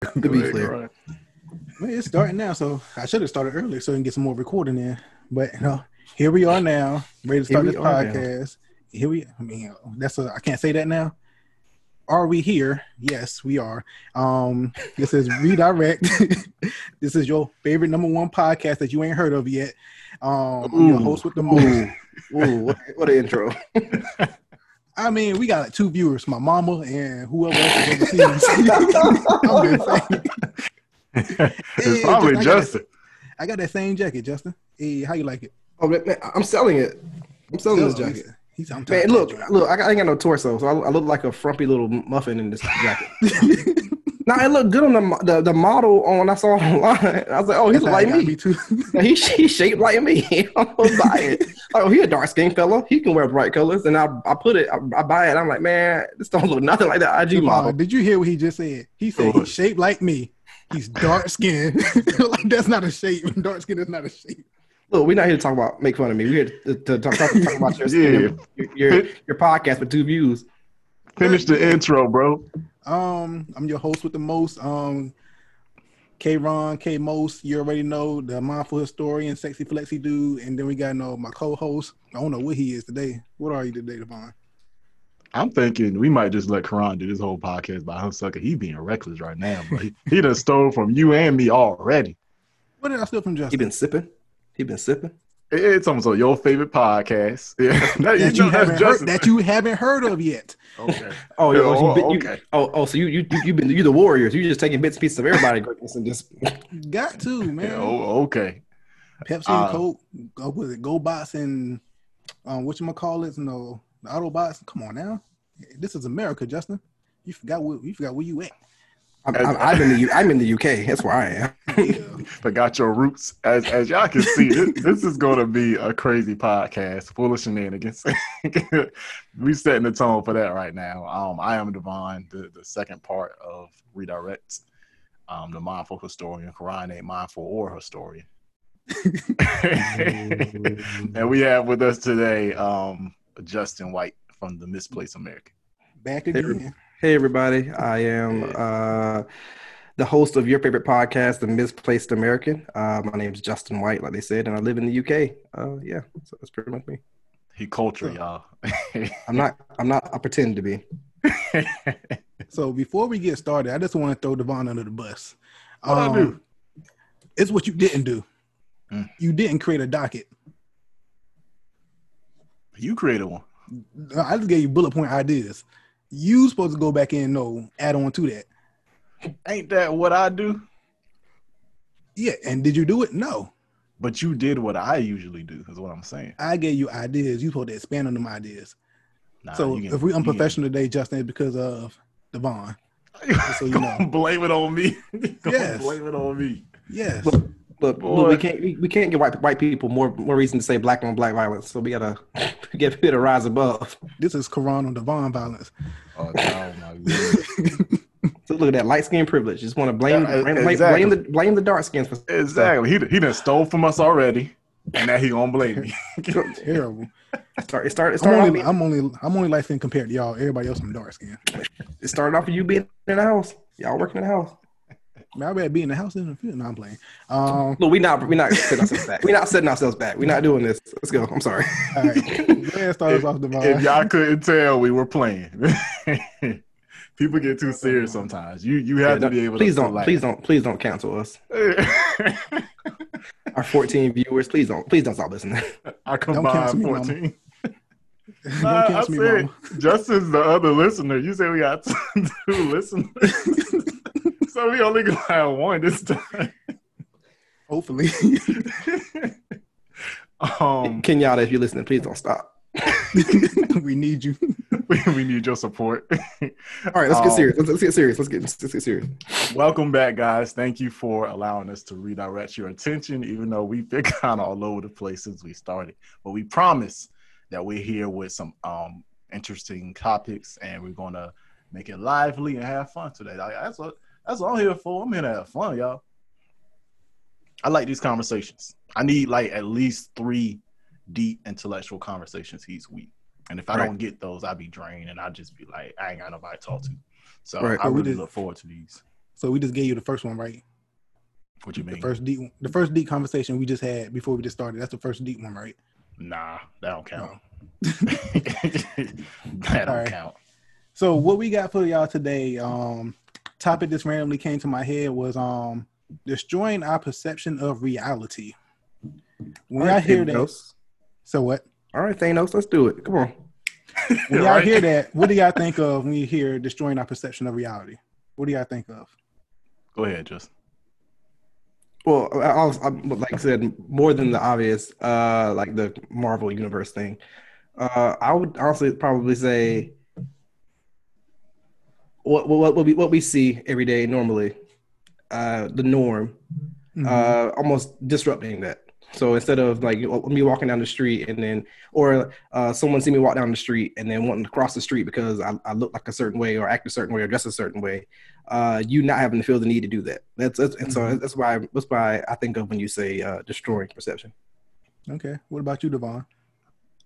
to be clear. Well, it's starting now, so I should have started earlier so we can get some more recording in. But you know, here we are now, ready to start this we are now. podcast. Here we, I mean, that's a, I can't say that now. Are we here? Yes, we are. Um, this is redirect. this is your favorite number one podcast that you ain't heard of yet. Um, I'm your host with the most. Ooh, ooh, what, what an intro. I mean, we got like two viewers, my mama and whoever else is overseas. I'm just saying. it's Yeah, probably I got Justin. I got that same jacket, Justin. Hey, how you like it? Oh, man, man, I'm selling it. I'm selling this jacket. He's, I'm Man, look, look, I, got, I ain't got no torso, so I, I look like a frumpy little muffin in this jacket. nah, it looked good on the, the the model on when I saw it online. I was like, oh, he's That's look how like got me. too. he, he shaped like me. I'm gonna buy it. Oh, he a dark skinned fella. He can wear bright colors. And I, I put it, I, I buy it. I'm like, man, this don't look nothing like that IG Devon, model. did you hear what he just said? He said he's shaped like me. He's dark skinned. like that's not a shape. Dark skin is not a shape. Look, we're not here to talk about make fun of me. We're here to, to talk, talk, talk about your, Yeah. your, your your podcast with two views. Finish the intro, bro. Um, I'm your host with the most. Um, K Ron, K Most. You already know the mindful historian, sexy flexy dude, and then we got no my co-host. I don't know what he is today. What are you today, Devon? I'm thinking we might just let Karion do this whole podcast by himself. 'cause He being reckless right now, bro. He, he done stole from you and me already. What did I steal from Justin? He been sipping. He been sipping. It- It's almost like your favorite podcast. Yeah, that, that you know haven't heard, that you haven't heard of yet. Okay. Oh, yeah, Oh, you been, you- okay. oh, oh, so you you you you been you the Warriors. You're just taking bits and pieces of everybody greatness and just Got to man. Yeah, oh, okay. Pepsi Uh, and Coke. Go with it. Go bots and um, what you call it? No, the Autobots. Come on now. This is America, Justin. You forgot where you forgot where you at. I'm, I'm, I'm in the U- I'm in the UK. That's where I am. Yeah. Forgot your roots. As as y'all can see, this, this is going to be a crazy podcast full of shenanigans. we setting the tone for that right now. Um, I am Devon, the, the second part of Redirect, um, the mindful historian. Karion ain't mindful or historian. and we have with us today um, Justin White from the Misplaced American. Back again. Hey everybody, I am uh, the host of your favorite podcast, The Misplaced American. Uh, my name is Justin White, like they said, and I live in the UK. Uh, yeah, so that's pretty much me. He culture, y'all. I'm not. I'm not. I pretend to be. So before we get started, I just want to throw Devon under the bus. Um, What'd I do? It's what you didn't do. Mm. You didn't create a docket. you created one. I just gave you bullet point ideas. You supposed to go back in and know, add on to that. Ain't that what I do? Yeah, and did you do it? No. But you did what I usually do, is what I'm saying. I gave you ideas. You supposed to expand on them ideas. Nah, so you if we unprofessional today, Justin, it's because of Devon. so you know. blame it on me. Yes. blame it on me. Yes. Look, look, Boy. look we can't. We, we can't get white white people more more reason to say black on black violence. So we gotta get a bit of rise above. This is Karion on Devon violence. Oh, my goodness. So look at that light skin privilege. Just want to blame Yeah, blame, blame, exactly. blame the blame the dark skins for exactly. He, he done stole from us already. And now he gonna blame me. Terrible. Start, it started. It I'm only, off, I'm only I'm only light skin compared to y'all. Everybody else I'm dark skin. it started off with you being in the house. Y'all working in the house. Man, I rather be in the house in the field. No, I'm playing. Um, Look, we not we not setting ourselves back. We not setting ourselves back. We not doing this. Let's go. I'm sorry. all right. Go ahead, start us off, if y'all couldn't tell, we were playing. People get too serious sometimes. You you have Yeah, to be able please to don't relax. please don't please don't cancel us. Our 14 viewers, please don't please don't stop listening. I cancel combined me, Mama. 14. Don't Nah, I cancel me, said mama. Justin's the other listener. You said we got two listeners. So we only gonna have one this time. Hopefully. um Kenyatta, if you're listening, please don't stop. we need you. we, we need your support. All right, let's get Um, serious. Let's, let's get serious. Let's get let's get serious. Welcome back, guys. Thank you for allowing us to redirect your attention, even though we've been kind of all over the place since we started. But we promise that we're here with some um, interesting topics, and we're gonna make it lively and have fun today. Like, that's what that's what I'm here for. I'm here to have fun, y'all. I like these conversations. I need like at least three deep intellectual conversations each week. And if I Right. don't get those, I'd be drained and I'd just be like, I ain't got nobody to talk to. So Right. I really did- look forward to these. So we just gave you the first one, right? What you mean? The first deep, the first deep conversation we just had before we just started. That's the first deep one, right? Nah, that don't count. that don't Alright. count. So what we got for y'all today? Um, topic just randomly came to my head was um destroying our perception of reality. When All y'all right, hear that, so what? All right, Thanos, let's do it. Come on. When y'all Right? hear that, what do y'all think of when you hear destroying our perception of reality? What do y'all think of? Go ahead, just. Well, I, I was, I, like I said, more than the obvious, uh, like the Marvel Universe thing. Uh, I would honestly probably say what what what we what we see every day normally, uh, the norm, Mm-hmm. uh, almost disrupting that. So instead of like me walking down the street and then, or uh, someone see me walk down the street and then wanting to cross the street because I, I look like a certain way or act a certain way or dress a certain way, uh, you not having to feel the need to do that. That's, that's and so that's why that's why I think of when you say uh, destroying perception. Okay. What about you, Devon?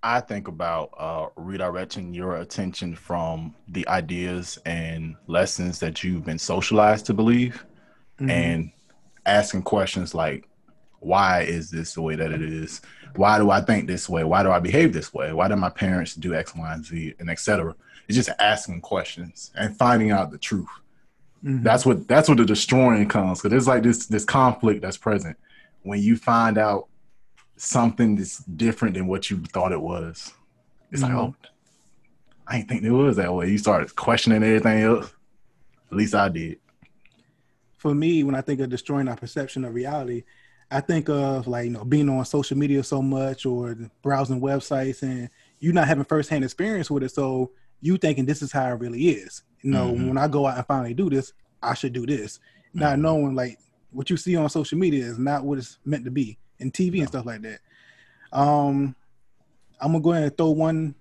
I think about uh, redirecting your attention from the ideas and lessons that you've been socialized to believe Mhm. and asking questions like, why is this the way that it is? Why do I think this way? Why do I behave this way? Why do my parents do X, Y, and Z, and etc. It's just asking questions and finding out the truth. Mhm. That's what that's what the destroying comes because there's like this this conflict that's present when you find out something that's different than what you thought it was. It's Mhm. like, oh, I didn't think it was that way. You start questioning everything else. At least I did. for me, when I think of destroying our perception of reality, I think of like you know being on social media so much or browsing websites and you not having firsthand experience with it. So you thinking this is how it really is. You know, Mhm. when I go out and finally do this, I should do this. Not Mhm. knowing like what you see on social media is not what it's meant to be in TV and stuff like that. Um, I'm gonna go ahead and throw one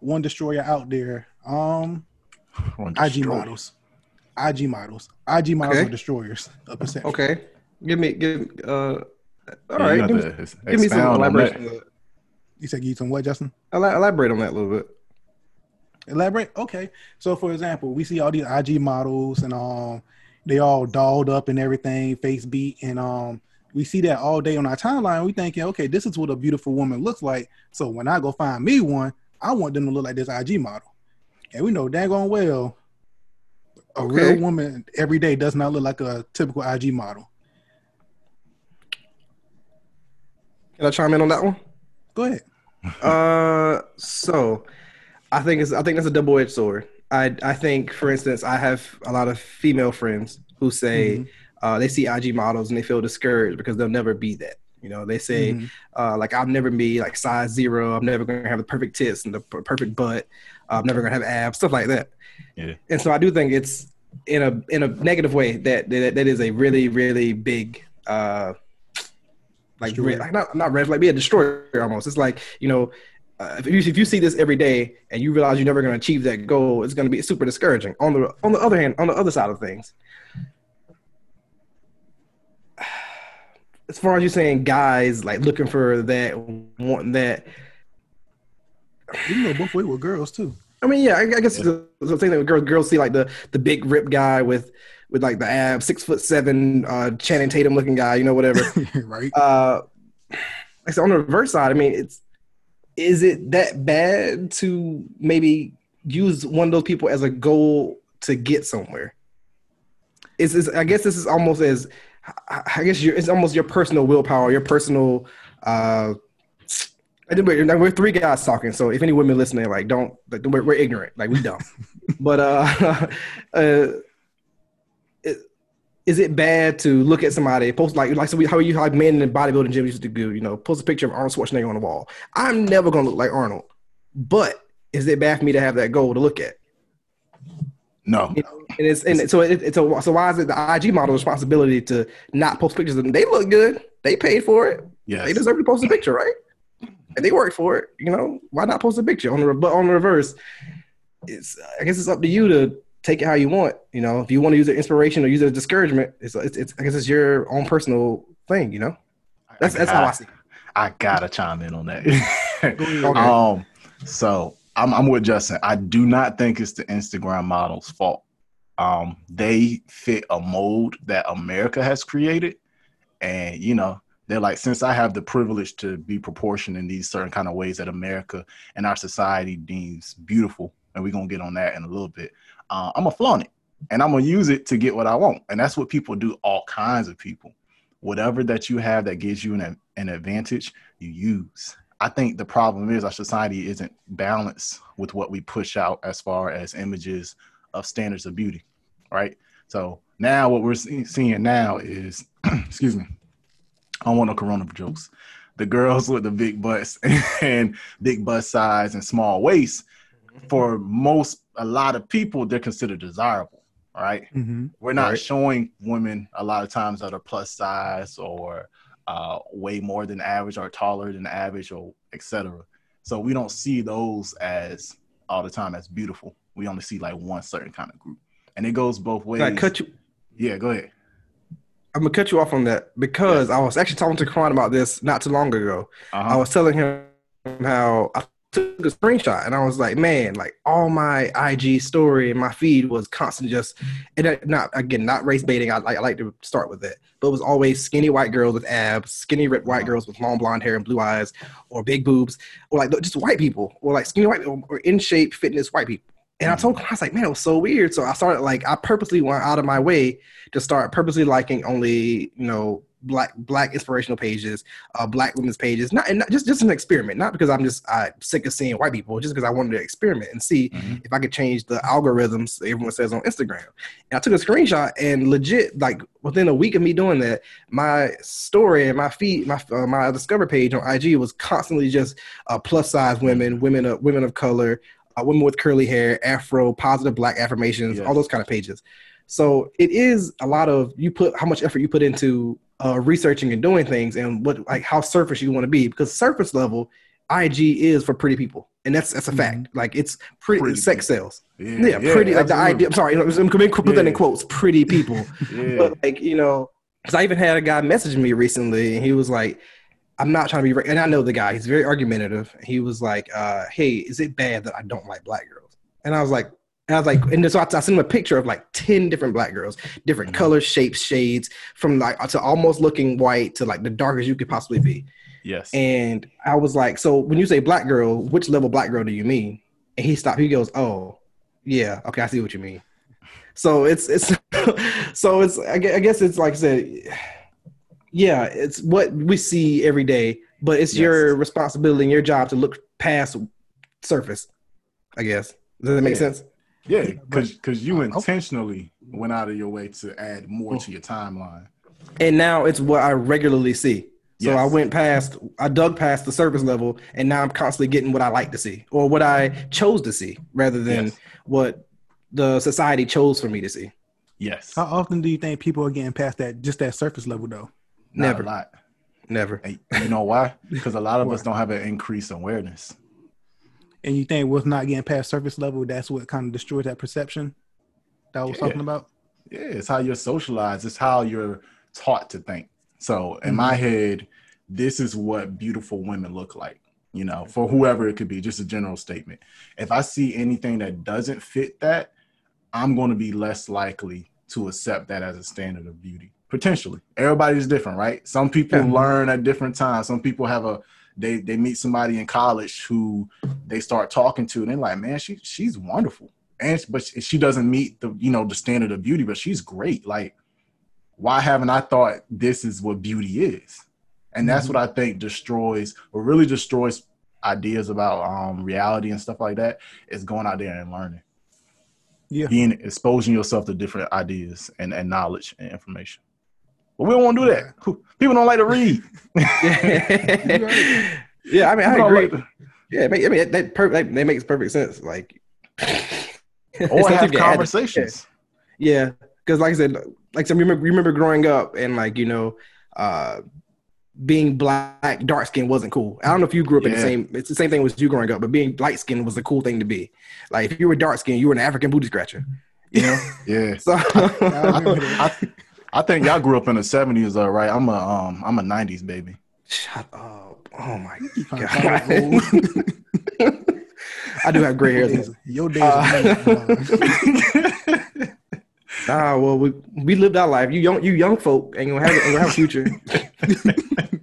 one destroyer out there. Um, IG models. IG models. IG models Okay. are destroyers of perception. Okay, give me give uh, all Yeah, right, give, me- to give me some expound elaboration. You said give you some what, Justin? Ela- Elaborate on that a little bit. Elaborate. Okay. So for example, we see all these IG models and um they all dolled up and everything, face beat, and um we see that all day on our timeline. We thinking, okay, this is what a beautiful woman looks like. So when I go find me one, I want them to look like this IG model. And we know dang on well a Okay. real woman every day does not look like a typical IG model. Can I chime in on that one? Go ahead. uh, so I think it's I think that's a double edged sword. I I think, for instance, I have a lot of female friends who say uh, they see IG models and they feel discouraged because they'll never be that. You know, they say Mhm. uh, like I'll never be like size zero. I'm never going to have the perfect tits and the per- perfect butt. I'm never going to have abs, stuff like that. Yeah. And so I do think it's in a in a negative way that that, that is a really really big uh like Destroyer. like not not red like be a destroyer almost. It's like you know. Uh, if, you, if you see this every day and you realize you're never going to achieve that goal, it's going to be super discouraging. On the on the other hand, on the other side of things, as far as you're saying guys like looking for that, wanting that, You can go both ways with girls too. I mean, yeah, I, I guess it's the the thing that girls girls see like the the big rip guy with with like the abs, six foot seven, uh, Channing Tatum looking guy, you know, whatever. right? uh, like I said, on the reverse side, I mean, it's is it that bad to maybe use one of those people as a goal to get somewhere? Is is I guess this is almost as I guess your it's almost your personal willpower, your personal. uh we're, we're three guys talking, so if any women listening, like, don't, like, we're, we're ignorant, like, we dumb. but uh, uh, it- is it bad to look at somebody post like like so we, how you like men in the bodybuilding gym used to do? You know, post a picture of Arnold Schwarzenegger on the wall. I'm never gonna look like Arnold, but is it bad for me to have that goal to look at? No. You know, and it's and so it, it's a, so why is it the IG model responsibility to not post pictures? of them? They look good. They paid for it. Yes. They deserve to post a picture, right? And they work for it. You know, why not post a picture on the but on the reverse? It's I guess it's up to you to take it how you want. You know, if you want to use it inspiration or use it as discouragement, it's, it's, it's I guess it's your own personal thing. You know, that's that's how I see. it. I gotta chime in on that. Okay. Um, so I'm I'm with Justin. I do not think it's the Instagram model's fault um, they fit a mold that America has created, and you know they're like since I have the privilege to be proportioned in these certain kind of ways that America and our society deems beautiful, and we're gonna get on that in a little bit. Uh, I'm gonna flaunt it, and I'm gonna use it to get what I want, and that's what people do. All kinds of people, whatever that you have that gives you an an advantage, you use. I think the problem is our society isn't balanced with what we push out as far as images of standards of beauty, right? So now what we're see- seeing now is, excuse me, I don't want no corona jokes. The girls with the big butts and big bust size and small waist, for most, a lot of people, they're considered desirable, right? Mm-hmm. We're not Right. showing women a lot of times that are plus size or uh, way more than average or taller than average or etc. So we don't see those as all the time as beautiful. We only see like one certain kind of group, and it goes both ways. Can I cut you? Yeah, go ahead. I'm gonna cut you off on that because I was actually talking to Karion about this not too long ago. I Uh-huh. was telling him how I took a screenshot and I was like, man, like all my IG story and my feed was constant just, and not again, not race baiting. I, like I like to start with it, but it was always skinny white girls with abs, skinny red white girls with long blonde hair and blue eyes, or big boobs, or like just white people, or like skinny white or, or in shape fitness white people. And I mm. told him, I was like, man, it was so weird. So I started like, I purposely went out of my way to start purposely liking only, you know, black black inspirational pages, uh, black women's pages. Not, and not just just an experiment. Not because I'm just uh, sick of seeing white people, just because I wanted to experiment and see Mhm. if I could change the algorithms everyone says on Instagram. And I took a screenshot and legit, like within a week of me doing that, my story and my feed, my uh, my discover page on IG was constantly just uh, plus size women, women of women of color, uh, women with curly hair, Afro, positive black affirmations, Yes. all those kind of pages. So it is a lot of you put how much effort you put into uh, researching and doing things, and what like how surface you want to be. Because surface level, IG is for pretty people, and that's that's a fact. Like it's pretty, Pretty sex sells. Yeah, Yeah, pretty. Like the idea. I'm sorry, I'm going to put that in quotes. Pretty people. Yeah. But like you know, because I even had a guy message me recently, and he was like, "I'm not trying to be," ra-" and I know the guy. He's very argumentative. He was like, uh, "Hey, is it bad that I don't like black girls?" And I was like. And I was like, and so I, I sent him a picture of like 10 different black girls, different Mhm. colors, shapes, shades, from like to almost looking white to like the darkest you could possibly be. yes. And I was like, so when you say black girl, which level black girl do you mean? And he stopped. He goes, oh, yeah, okay, I see what you mean. So it's it's so it's I I guess it's like I said, yeah, it's what we see every day, but it's Yes. your responsibility and your job to look past surface. I guess does that make Yeah. sense? Yeah, because because you Oh. intentionally went out of your way to add more oh. to your timeline. And now it's what I regularly see. So Yes. I went past, I dug past the surface level, and now I'm constantly getting what I like to see or what I chose to see rather than Yes. what the society chose for me to see. Yes. How often do you think people are getting past that just that surface level though? Not never. a lot. Never. And you know why? Because a lot of us don't have an increased awareness. And you think what's not getting past surface level, that's what kind of destroys that perception that I was Yeah. talking about? Yeah, it's how you're socialized. It's how you're taught to think. So in my mm-hmm. head, this is what beautiful women look like. You know, for whoever it could be, just a general statement. If I see anything that doesn't fit that, I'm going to be less likely to accept that as a standard of beauty. Potentially, everybody's different, right? Some people learn at different times. Some people have a they they meet somebody in college who they start talking to, and they're like, man, she she's wonderful and but she doesn't meet the you know the standard of beauty, but she's great. Like, why haven't I thought this is what beauty is? And that's what I think destroys or really destroys ideas about um reality and stuff like that is going out there and learning. Yeah. Being exposing yourself to different ideas and, and knowledge and information. But we don't want to do that. People don't like to read. yeah, I mean, I People don't agree. like to- Yeah, I mean, I mean that, per- that, that makes perfect sense. Like, or have you get added- conversations. Yeah, because like I said, like some remember remember growing up and like you know, uh, being black, dark skin wasn't cool. I don't know if you grew up in the same. It's the same thing with you growing up, but being light skin was the cool thing to be. Like if you were dark skin, you were an African booty scratcher. You know, Yeah. so I that. I, I think y'all grew up in the seventies, though, right? I'm a um I'm a nineties baby. shut up. Oh my god. I do have gray hairs. Your hair. days- Your days Uh, are numbered. Nah, well, we we lived our life. You young, you young folk ain't gonna have ain't gonna have a future.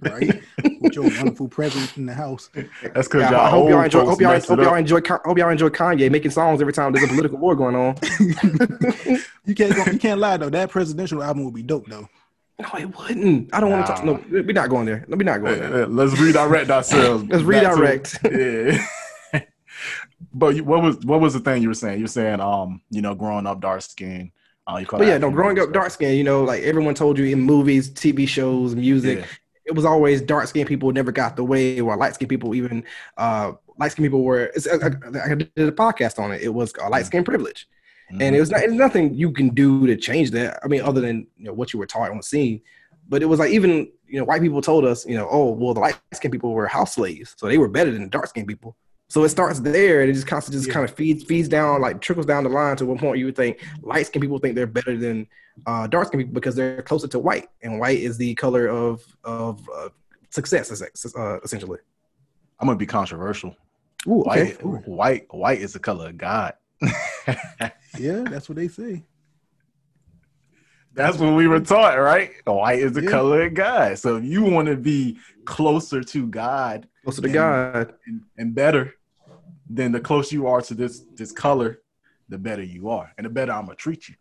right? With your wonderful presence in the house. That's because Yeah, y'all I hope y'all enjoy. Hope y'all, hope y'all enjoy. Hope y'all enjoy Kanye making songs every time there's a political war going on. You can't go, you can't lie though. That presidential album would be dope though. No, it wouldn't. I don't want to talk. No, we're not going there. We're not going there. Let's redirect ourselves. Let's back to- redirect. yeah. but what was what was the thing you were saying? You're saying, um, you know, growing up dark skin. Uh, you call But yeah, no, growing up dark skin, you know, like everyone told you in movies, TV shows, music, Yeah. it was always dark skinned people never got the way, or light skinned people even uh light skinned people were. It's, I, I did a podcast on it. It was uh, light skin privilege, Mhm. and it was not, it's nothing you can do to change that. I mean, other than you know what you were taught on scene. But it was like even you know white people told us, you know, oh well, the light skinned people were house slaves, so they were better than the dark skinned people. So it starts there, and it just constantly just Yeah. kind of feeds feeds down, like trickles down the line to one point you would think light skin people think they're better than uh, dark skin people because they're closer to white, and white is the color of of uh, success, uh, essentially. I'm gonna be controversial. Ooh, okay. White, white, white is the color of God. Yeah, that's what they say. That's what we were taught, right? White is the Yeah. color of God. So if you want to be closer to God Closer to And- God. and, and better, then the closer you are to this this color, the better you are, and the better I'm gonna treat you.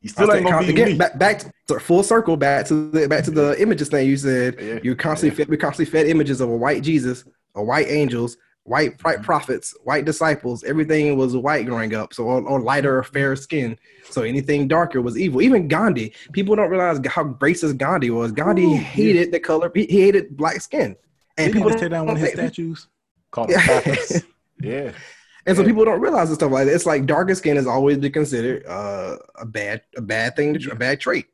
You still ain't gonna be Again, me. back, back to full circle, back to the back to the images thing. You said Yeah, you constantly fed, we constantly fed images of a white Jesus, a white angels, white white Mhm. prophets, white disciples. Everything was white growing up, so or, or lighter or fair skin. So anything darker was evil. Even Gandhi, people don't realize how racist Gandhi was. Gandhi Ooh, yeah. hated the color. He, hated black skin, and And people tear down one of his statues. Call Yeah. yeah. And so Yeah. people don't realize this stuff like that. It's like darker skin has always been considered uh, a bad a bad thing, a bad trait.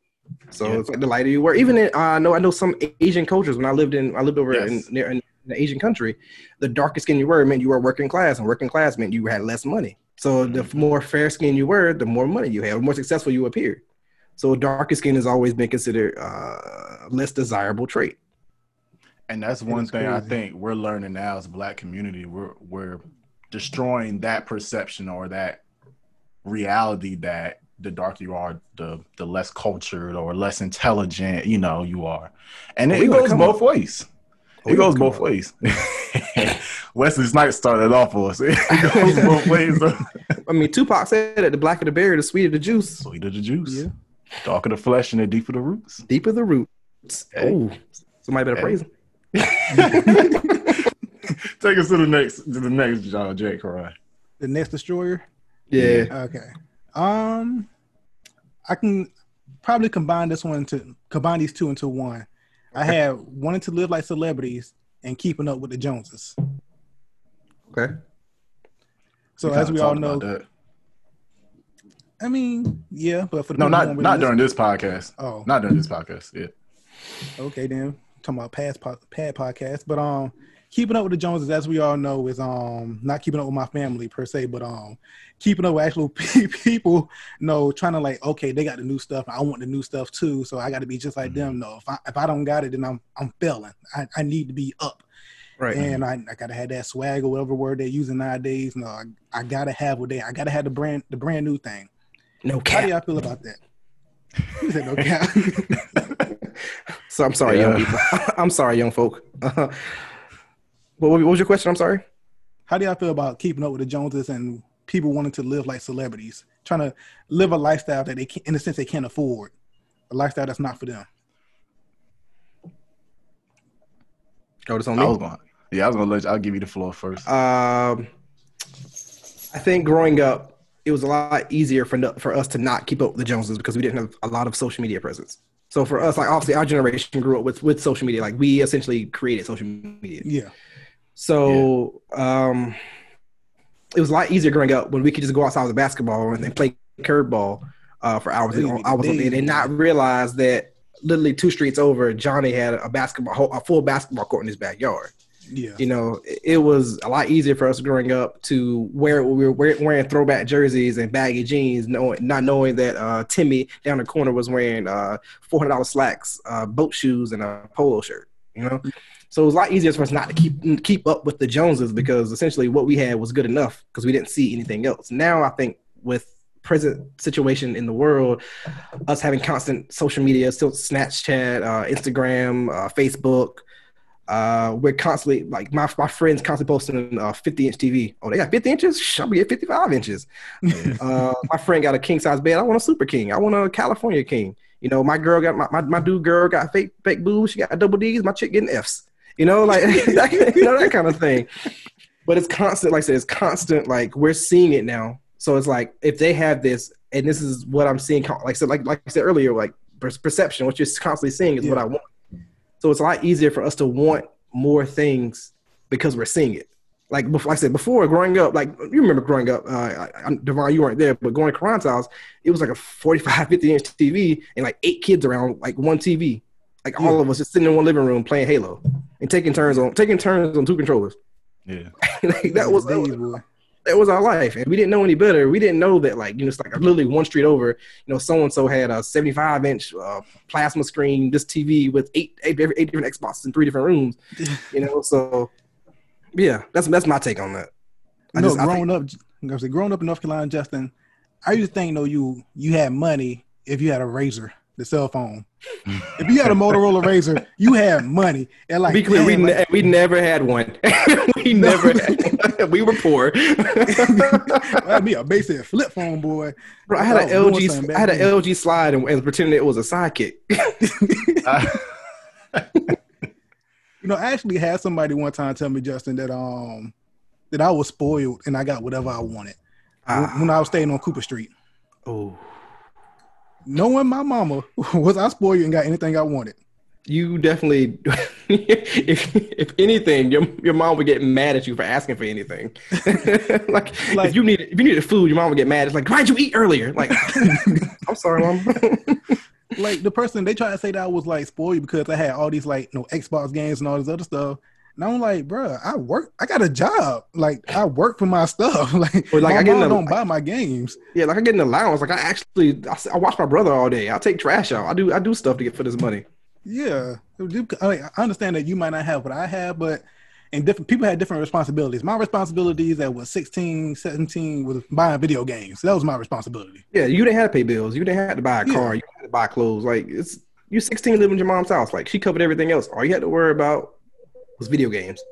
So Yeah. it's like the lighter you were. Even in uh, I know I know some Asian cultures. When I lived in I lived over Yes. in near in an Asian country, the darker skin you were meant you were working class, and working class meant you had less money. So the Mhm. more fair skin you were, the more money you had, the more successful you appeared. So darker skin has always been considered uh, less desirable trait. And that's one thing I think we're learning now as a black community. We're we're destroying that perception or that reality that the darker you are, the the less cultured or less intelligent, you know, you are. And it, it goes both up. ways. It goes both up. ways. Wesley Snipes started off for us. It goes both ways. I mean, Tupac said that the blacker the berry, the sweeter the juice, Sweeter the juice. Yeah. Darker the flesh and the deeper the roots. deeper the roots. Hey. Oh, somebody better Hey. praise him. Take us to the next to the next uh, Jake Ryan. The next destroyer. Yeah. Okay. Um, I can probably combine this one to combine these two into one. I have wanting to live like celebrities and keeping up with the Joneses. Okay. So as we all know, that. I mean, yeah, but for the no, not don't really during this podcast. Oh, Not during this podcast. Yeah. okay then. Talking about past po- pad podcast, but um, keeping up with the Joneses, as we all know, is um not keeping up with my family per se, but um keeping up with actual pe- people. No, trying to like, okay, they got the new stuff. I want the new stuff too, so I got to be just like them. No, if I if I don't got it, then I'm I'm failing. I, I need to be up, Right. and I, I gotta have that swag or whatever word they're using nowadays. No, I, I gotta have what they. I gotta have the brand the brand new thing. no How do y'all feel about that? You said no cap. So I'm sorry, young people. I'm sorry, young folk. Uh, what, what was your question? I'm sorry. How do y'all feel about keeping up with the Joneses and people wanting to live like celebrities, trying to live a lifestyle that they can, in a sense, they can't afford, a lifestyle that's not for them? Oh, this on I was going. Yeah, I was gonna let. You, I'll give you the floor first. Um, I think growing up, it was a lot easier for for us to not keep up with the Joneses because we didn't have a lot of social media presence. So for us, like obviously our generation grew up with with social media. Like we essentially created social media. Yeah, So um, it was a lot easier growing up when we could just go outside with a basketball and then play curveball uh, for hours. And hours on end and not realize that literally two streets over, Johnny had a basketball, a full basketball court in his backyard. Yeah, You know, it- was a lot easier for us growing up to wear we were wearing throwback jerseys and baggy jeans, knowing not knowing that uh, Timmy down the corner was wearing uh, four hundred dollars slacks, uh, boat shoes, and a polo shirt. You know, so it was a lot easier for us not to keep keep up with the Joneses because essentially what we had was good enough because we didn't see anything else. Now I think with present situation in the world, us having constant social media, still Snapchat, uh, Instagram, uh, Facebook, uh, we're constantly like my my friends constantly posting uh 50 inch TV. Oh, they got 50 inches. Shh, I'm get 55 inches. uh, my friend got a king size bed. I want a super king. I want a California king. You know, my girl got my, my, my dude girl got fake fake boobs. She got double D's. My chick getting F's. You know, like that, you know that kind of thing. But it's constant. Like I said, it's constant. Like we're seeing it now. So it's like if they have this, and this is what I'm seeing. Like I said, like like I said earlier, like perception. What you're constantly seeing is yeah. what I want. So it's a lot easier for us to want more things because we're seeing it. Like before, like I said before, growing up, like you remember growing up, uh, Devon, you weren't there, but going to Karion's house, it was like a 45, 50 inch TV and like eight kids around like one TV. Like yeah. all of us just sitting in one living room playing Halo and taking turns on taking turns on two controllers. Yeah, like, that was, that was that was our life, and we didn't know any better. We didn't know that, like, you know, it's like literally one street over. You know, so and so had a 75 inch uh, plasma screen, this TV with eight, eight, eight different Xboxes in three different rooms. You know, so yeah, that's that's my take on that. I no, just, growing think, up, I was growing up in North Carolina, Justin. I used to think, though, you you had money if you had a Razr the cell phone. if you had a Motorola Razr, you had money. And like, be clear, we, ne- we never had one. we never had. we were poor. I'd be a basic flip phone boy. Bro, I had an LG. I had an LG slide and, and pretending it was a sidekick. you know, I actually had somebody one time tell me, Justin, that um that I was spoiled and I got whatever I wanted ah. when I was staying on Cooper Street. Oh knowing my mama, was I spoiled and got anything I wanted? You definitely, if if anything, your your mom would get mad at you for asking for anything. like, like, if you need if you needed food, your mom would get mad. It's like, why'd you eat earlier? Like, I'm sorry, mom. like the person they tried to say that I was like spoiled because I had all these like you know Xbox games and all this other stuff. And I'm like, bro, I work. I got a job. Like I work for my stuff. like, like I get an, don't buy my games. Yeah, like I get an allowance. Like I actually, I, I watch my brother all day. I take trash out. I do, I do stuff to get for this money. Yeah, I understand that you might not have what I have, but and different people had different responsibilities. My responsibilities at was 16, 17 was buying video games. That was my responsibility. Yeah, you didn't have to pay bills. You didn't have to buy a car. Yeah. You had to buy clothes. Like it's you 16 living in your mom's house. Like she covered everything else. All you had to worry about was video games.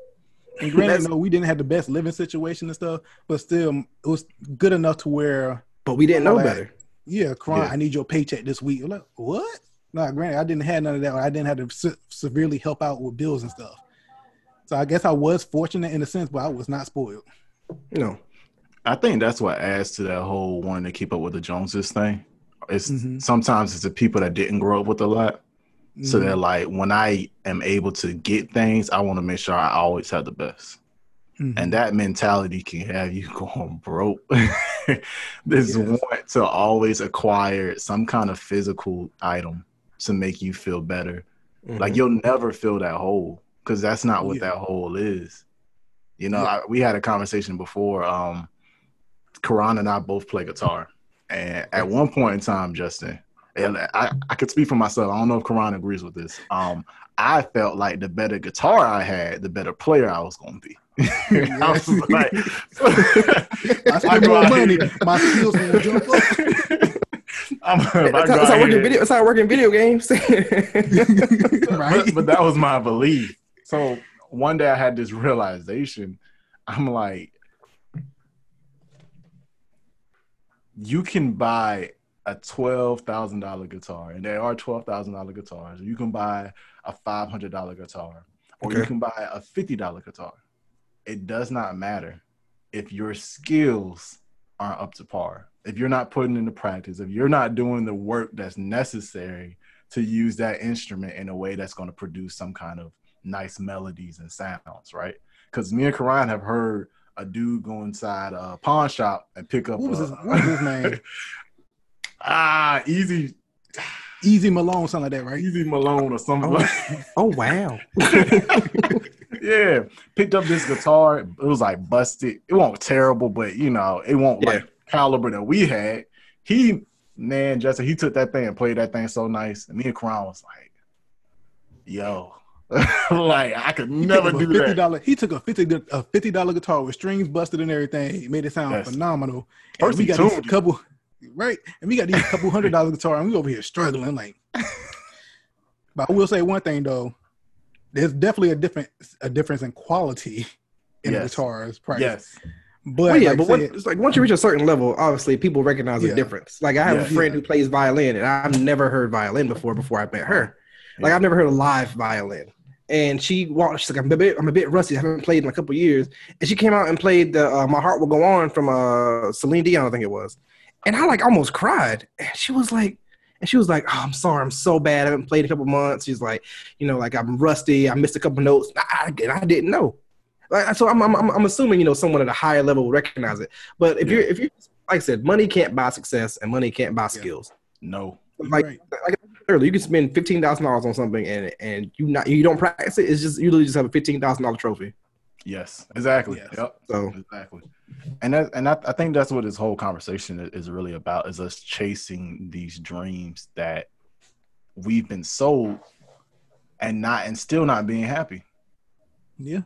And granted, no, we didn't have the best living situation and stuff, but still, it was good enough to where. But we didn't know like, better. Yeah, crying. Yeah. I need your paycheck this week. I'm like, what? No, granted, I didn't have none of that. I didn't have to se- severely help out with bills and stuff. So I guess I was fortunate in a sense, but I was not spoiled. No, I think that's what adds to that whole wanting to keep up with the Joneses thing. It's mm-hmm. sometimes it's the people that didn't grow up with a lot Mm-hmm. So that like when I am able to get things, I want to make sure I always have the best. Mm-hmm. And that mentality can have you going broke. this yes. want to always acquire some kind of physical item to make you feel better. Mm-hmm. Like you'll never fill that hole because that's not what yeah. that hole is. You know, yeah. I, we had a conversation before. Um, Karion and I both play guitar, and at one point in time, Justin, and I, I could speak for myself. I don't know if Karion agrees with this. Um, I felt like the better guitar I had, the better player I was going to be. I was like, I spend more money, my skills will jump up. I'm, that's, how, how working video, that's how I work in video games. right? But, but that was my belief. So one day I had this realization. I'm like, you can buy a twelve thousand dollar guitar, and there are twelve thousand dollar guitars. You can buy a five hundred dollar guitar, or okay. you can buy a fifty dollar guitar. It does not matter if your skills aren't up to par. If you're not putting into practice, if you're not doing the work that's necessary to use that instrument in a way that's going to produce some kind of nice melodies and sounds, right? Because me and Karion have heard a dude go inside a pawn shop and pick up. What was, a, his, what was his name? Ah, easy. Easy Malone, something like that, right? Easy Malone or something. Oh, like oh wow. yeah, picked up this guitar. It was like busted. It wasn't terrible, but you know, it won't yeah. like caliber that we had. He man, Justin, he took that thing and played that thing so nice. And me and Karion was like, yo. like I could he never do $50, that. He took a fifty a fifty dollar guitar with strings busted and everything. He made it sound yes. phenomenal. First, we got a couple. Right? And we got these couple hundred dollar guitar, and we over here struggling. Like, but I will say one thing though, there's definitely a different a difference in quality in Yes. the guitar's price. Yes. but, Well, yeah, like but when, it's like once you reach a certain level, obviously people recognize Yeah. the difference. Like I have Yeah. a friend Yeah. who plays violin, and I've never heard violin before. Before I met her, like. I've never heard a live violin. And she walked. She's like, I'm a bit, I'm a bit rusty. I haven't played in a couple years. And she came out and played the uh, "My Heart Will Go On" from uh, Celine Dion, I think it was. And I like almost cried. And she was like, and she was like, "Oh, I'm sorry, I'm so bad. I haven't played in a couple months." She's like, you know, like I'm rusty. I missed a couple notes. I, I, I didn't know. Like, so I'm, I'm, I'm assuming you know someone at a higher level will recognize it. But if Yeah. you're if you like I said, money can't buy success, and money can't buy skills. No. Like, Right. like earlier, you can spend fifteen thousand dollars on something, and and you not you don't practice it. It's just you literally just have a fifteen thousand dollar trophy. Yes. Exactly. Yes. Yep. So Exactly. And that, and I, I think that's what this whole conversation is, really about is us chasing these dreams that we've been sold and not and still not being happy. yeah,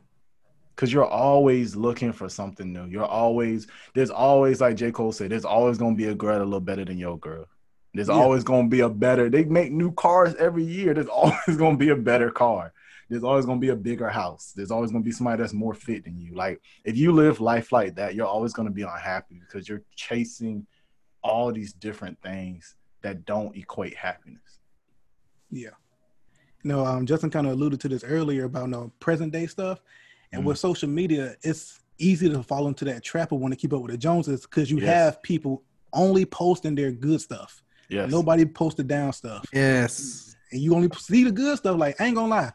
Cause you're always looking for something new. You're always there's always like J. Cole said, there's always gonna be a girl a little better than your girl. There's Yeah. always gonna be a better. They make new cars every year. There's always gonna be a better car. There's always gonna be a bigger house. There's always gonna be somebody that's more fit than you. Like if you live life like that, you're always gonna be unhappy because you're chasing all these different things that don't equate happiness. yeah. No, um, Justin kind of alluded to this earlier about no present day stuff, and Mhm. with social media, it's easy to fall into that trap of want to keep up with the Joneses because you Yes. have people only posting their good stuff. Yes. Nobody posted down stuff. yes, and you only see the good stuff. Like I ain't gonna lie,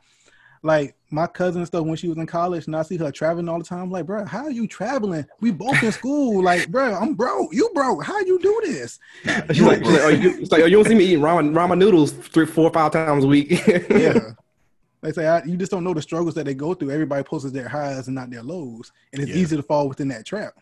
like my cousin and stuff when she was in college, and I see her traveling all the time. I'm like, bro, how are you traveling? We both in school. like, bro, I'm broke. You broke. How you do this? she's like, she's like, oh, you, it's like, oh, you don't see me eating ramen ramen noodles three, four, five times a week. Yeah. They say I, you just don't know the struggles that they go through. Everybody posts their highs and not their lows, and it's Yeah. easy to fall within that trap.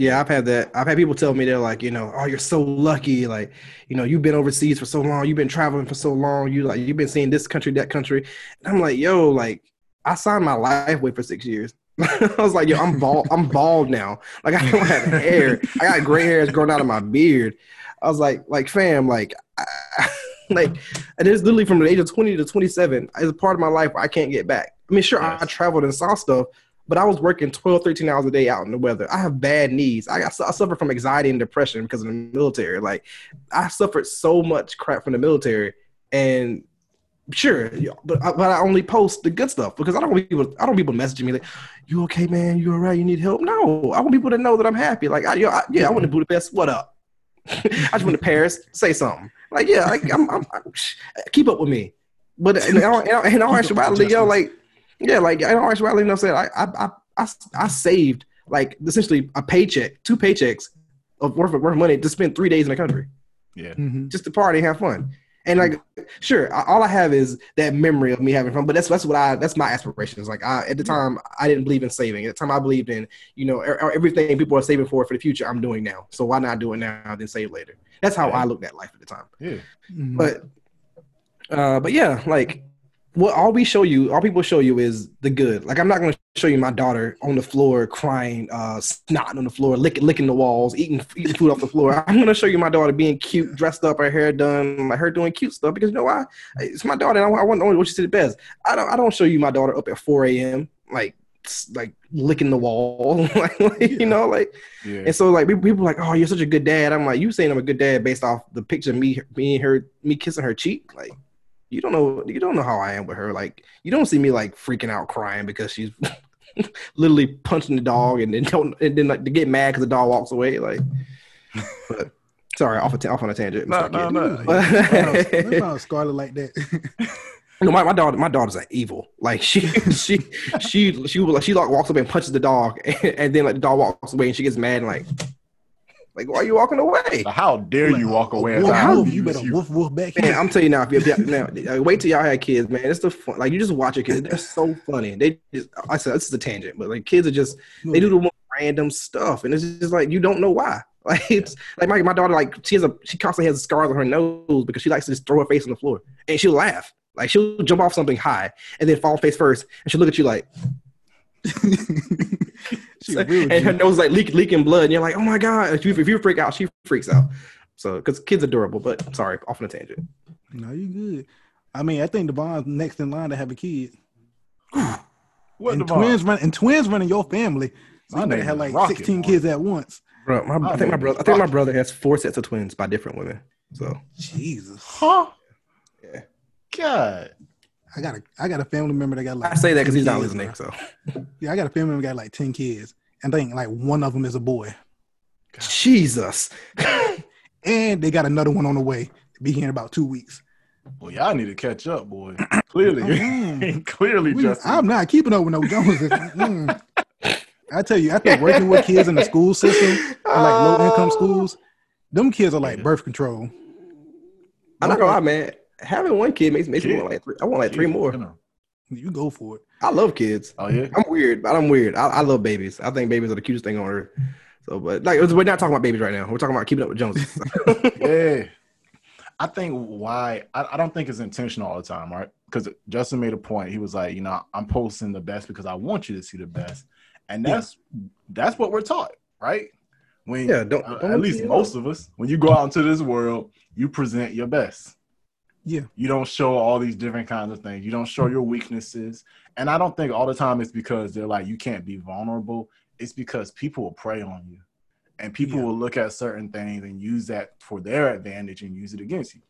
Yeah, I've had that. I've had people tell me they're like, you know, oh, you're so lucky. Like, you know, you've been overseas for so long. You've been traveling for so long. You like, you've been seeing this country, that country. And I'm like, yo, like, I signed my life away for six years. I was like, yo, I'm bald. I'm bald now. Like, I don't have hair. I got gray hairs growing out of my beard. I was like, like, fam, like, I, like, and it's literally from the age of 20 to 27 is a part of my life where I can't get back. I mean, sure, I, I traveled and saw stuff, but I was working 12, 13 hours a day out in the weather. I have bad knees. I got I suffer from anxiety and depression because of the military. Like I suffered so much crap from the military, and sure, but I, but I only post the good stuff because I don't want people. I don't want people messaging me like, "You okay, man? You all right? You need help?" No, I want people to know that I'm happy. Like, I, yo, I, yeah, I went to Budapest. What up? I just went to Paris. Say something. Like, yeah, like, I'm, I'm, I'm, keep up with me. But in, all- in, all- in all Keep up with actuality, yo, like, yeah, like in all actuality, you know, what I'm saying, I, I, I, I, I saved like essentially a paycheck, two paychecks of worth of worth of money to spend three days in the country Yeah. Mhm. just to party and have fun. And like, sure, all I have is that memory of me having fun. But that's that's what I that's my aspirations. Like, I at the time I didn't believe in saving. At the time I believed in you know everything people are saving for for the future. I'm doing now. So why not do it now then save later? That's how Yeah. I looked at life at the time. Yeah. Mhm. But uh, but yeah, like what all we show you, all people show you is the good. Like I'm not gonna show you my daughter on the floor crying, uh, snotting on the floor, licking licking the walls, eating eating food off the floor. I'm gonna show you my daughter being cute, dressed up, her hair done, like her doing cute stuff because you know why? It's my daughter. And I, I want what she did best. I don't I don't show you my daughter up at 4 a.m. like like licking the wall, like, like, you know, like Yeah. and so like people like, oh, you're such a good dad. I'm like, you saying I'm a good dad based off the picture of me, me and her, me kissing her cheek. Like, you don't know, you don't know how I am with her. Like, you don't see me like freaking out crying because she's literally punching the dog and then don't, and then like to get mad because the dog walks away. Like, but sorry, off a ta- off on a tangent. No, Mr. no, Kid. no. But- That sounds scarlet like that. No, my, my daughter, my daughter's like evil. Like she, she, she, she, will- she like walks up and punches the dog, and, and then like the dog walks away, and she gets mad and like, like why are you walking away? How dare you walk away? as Woof, I woof, abuse you better woof woof back Man, here. I'm telling you now, if you now wait till y'all have kids, man. It's the fun. Like you just watch your kids; they're so funny. They, just, I said this is a tangent, but like kids are just they do hmm. the most random stuff, and it's just like you don't know why. Like it's like my, my daughter, like she has a she constantly has scars on her nose because she likes to just throw her face on the floor, and she'll laugh. Like she'll jump off something high and then fall face first, and she'll look at you like, she a real and her G. nose like leak, leaking blood, and you're like, oh my god! If you, if you freak out, she freaks out. So because kids adorable, but sorry, off on a tangent. No, you good. I mean, I think Devon's next in line to have a kid. What and Devon? twins run and twins running your family. So My you better have like Rocket, 16 boy. kids at once. Bro, my, My I think my brother, I think my brother has four sets of twins by different women. So Jesus. Huh? Yeah. God. I got a I got a family member that got like I say that because he's not kids, listening. So Yeah, I got a family member that got like 10 kids. And I think like one of them is a boy. Jesus, And they got another one on the way to be here in about two weeks. Well, y'all need to catch up, boy. Clearly, Mm. clearly, We- Justin. I'm not keeping up with no Joneses. Mm. I tell you, after working with kids in the school system, in like low income schools, them kids are like Yeah. birth control. I'm not gonna lie, man. Having one kid makes, makes me want like three, I want like three more. you know. You go for it. I love kids. Oh yeah. I'm weird, but I'm weird. I, I love babies. I think babies are the cutest thing on earth. So, but like we're not talking about babies right now. We're talking about keeping up with Joneses. yeah. I think why I, I don't think it's intentional all the time, right? Because Justin made a point. He was like, you know, I'm posting the best because I want you to see the best, and Yeah. that's that's what we're taught, right? When Yeah, don't- uh, don't at least you most of us, when you go out into this world, you present your best. Yeah. You don't show all these different kinds of things. You don't show your weaknesses, and I don't think all the time it's because they're like you can't be vulnerable. It's because people will prey on you, and people Yeah. will look at certain things and use that for their advantage and use it against you.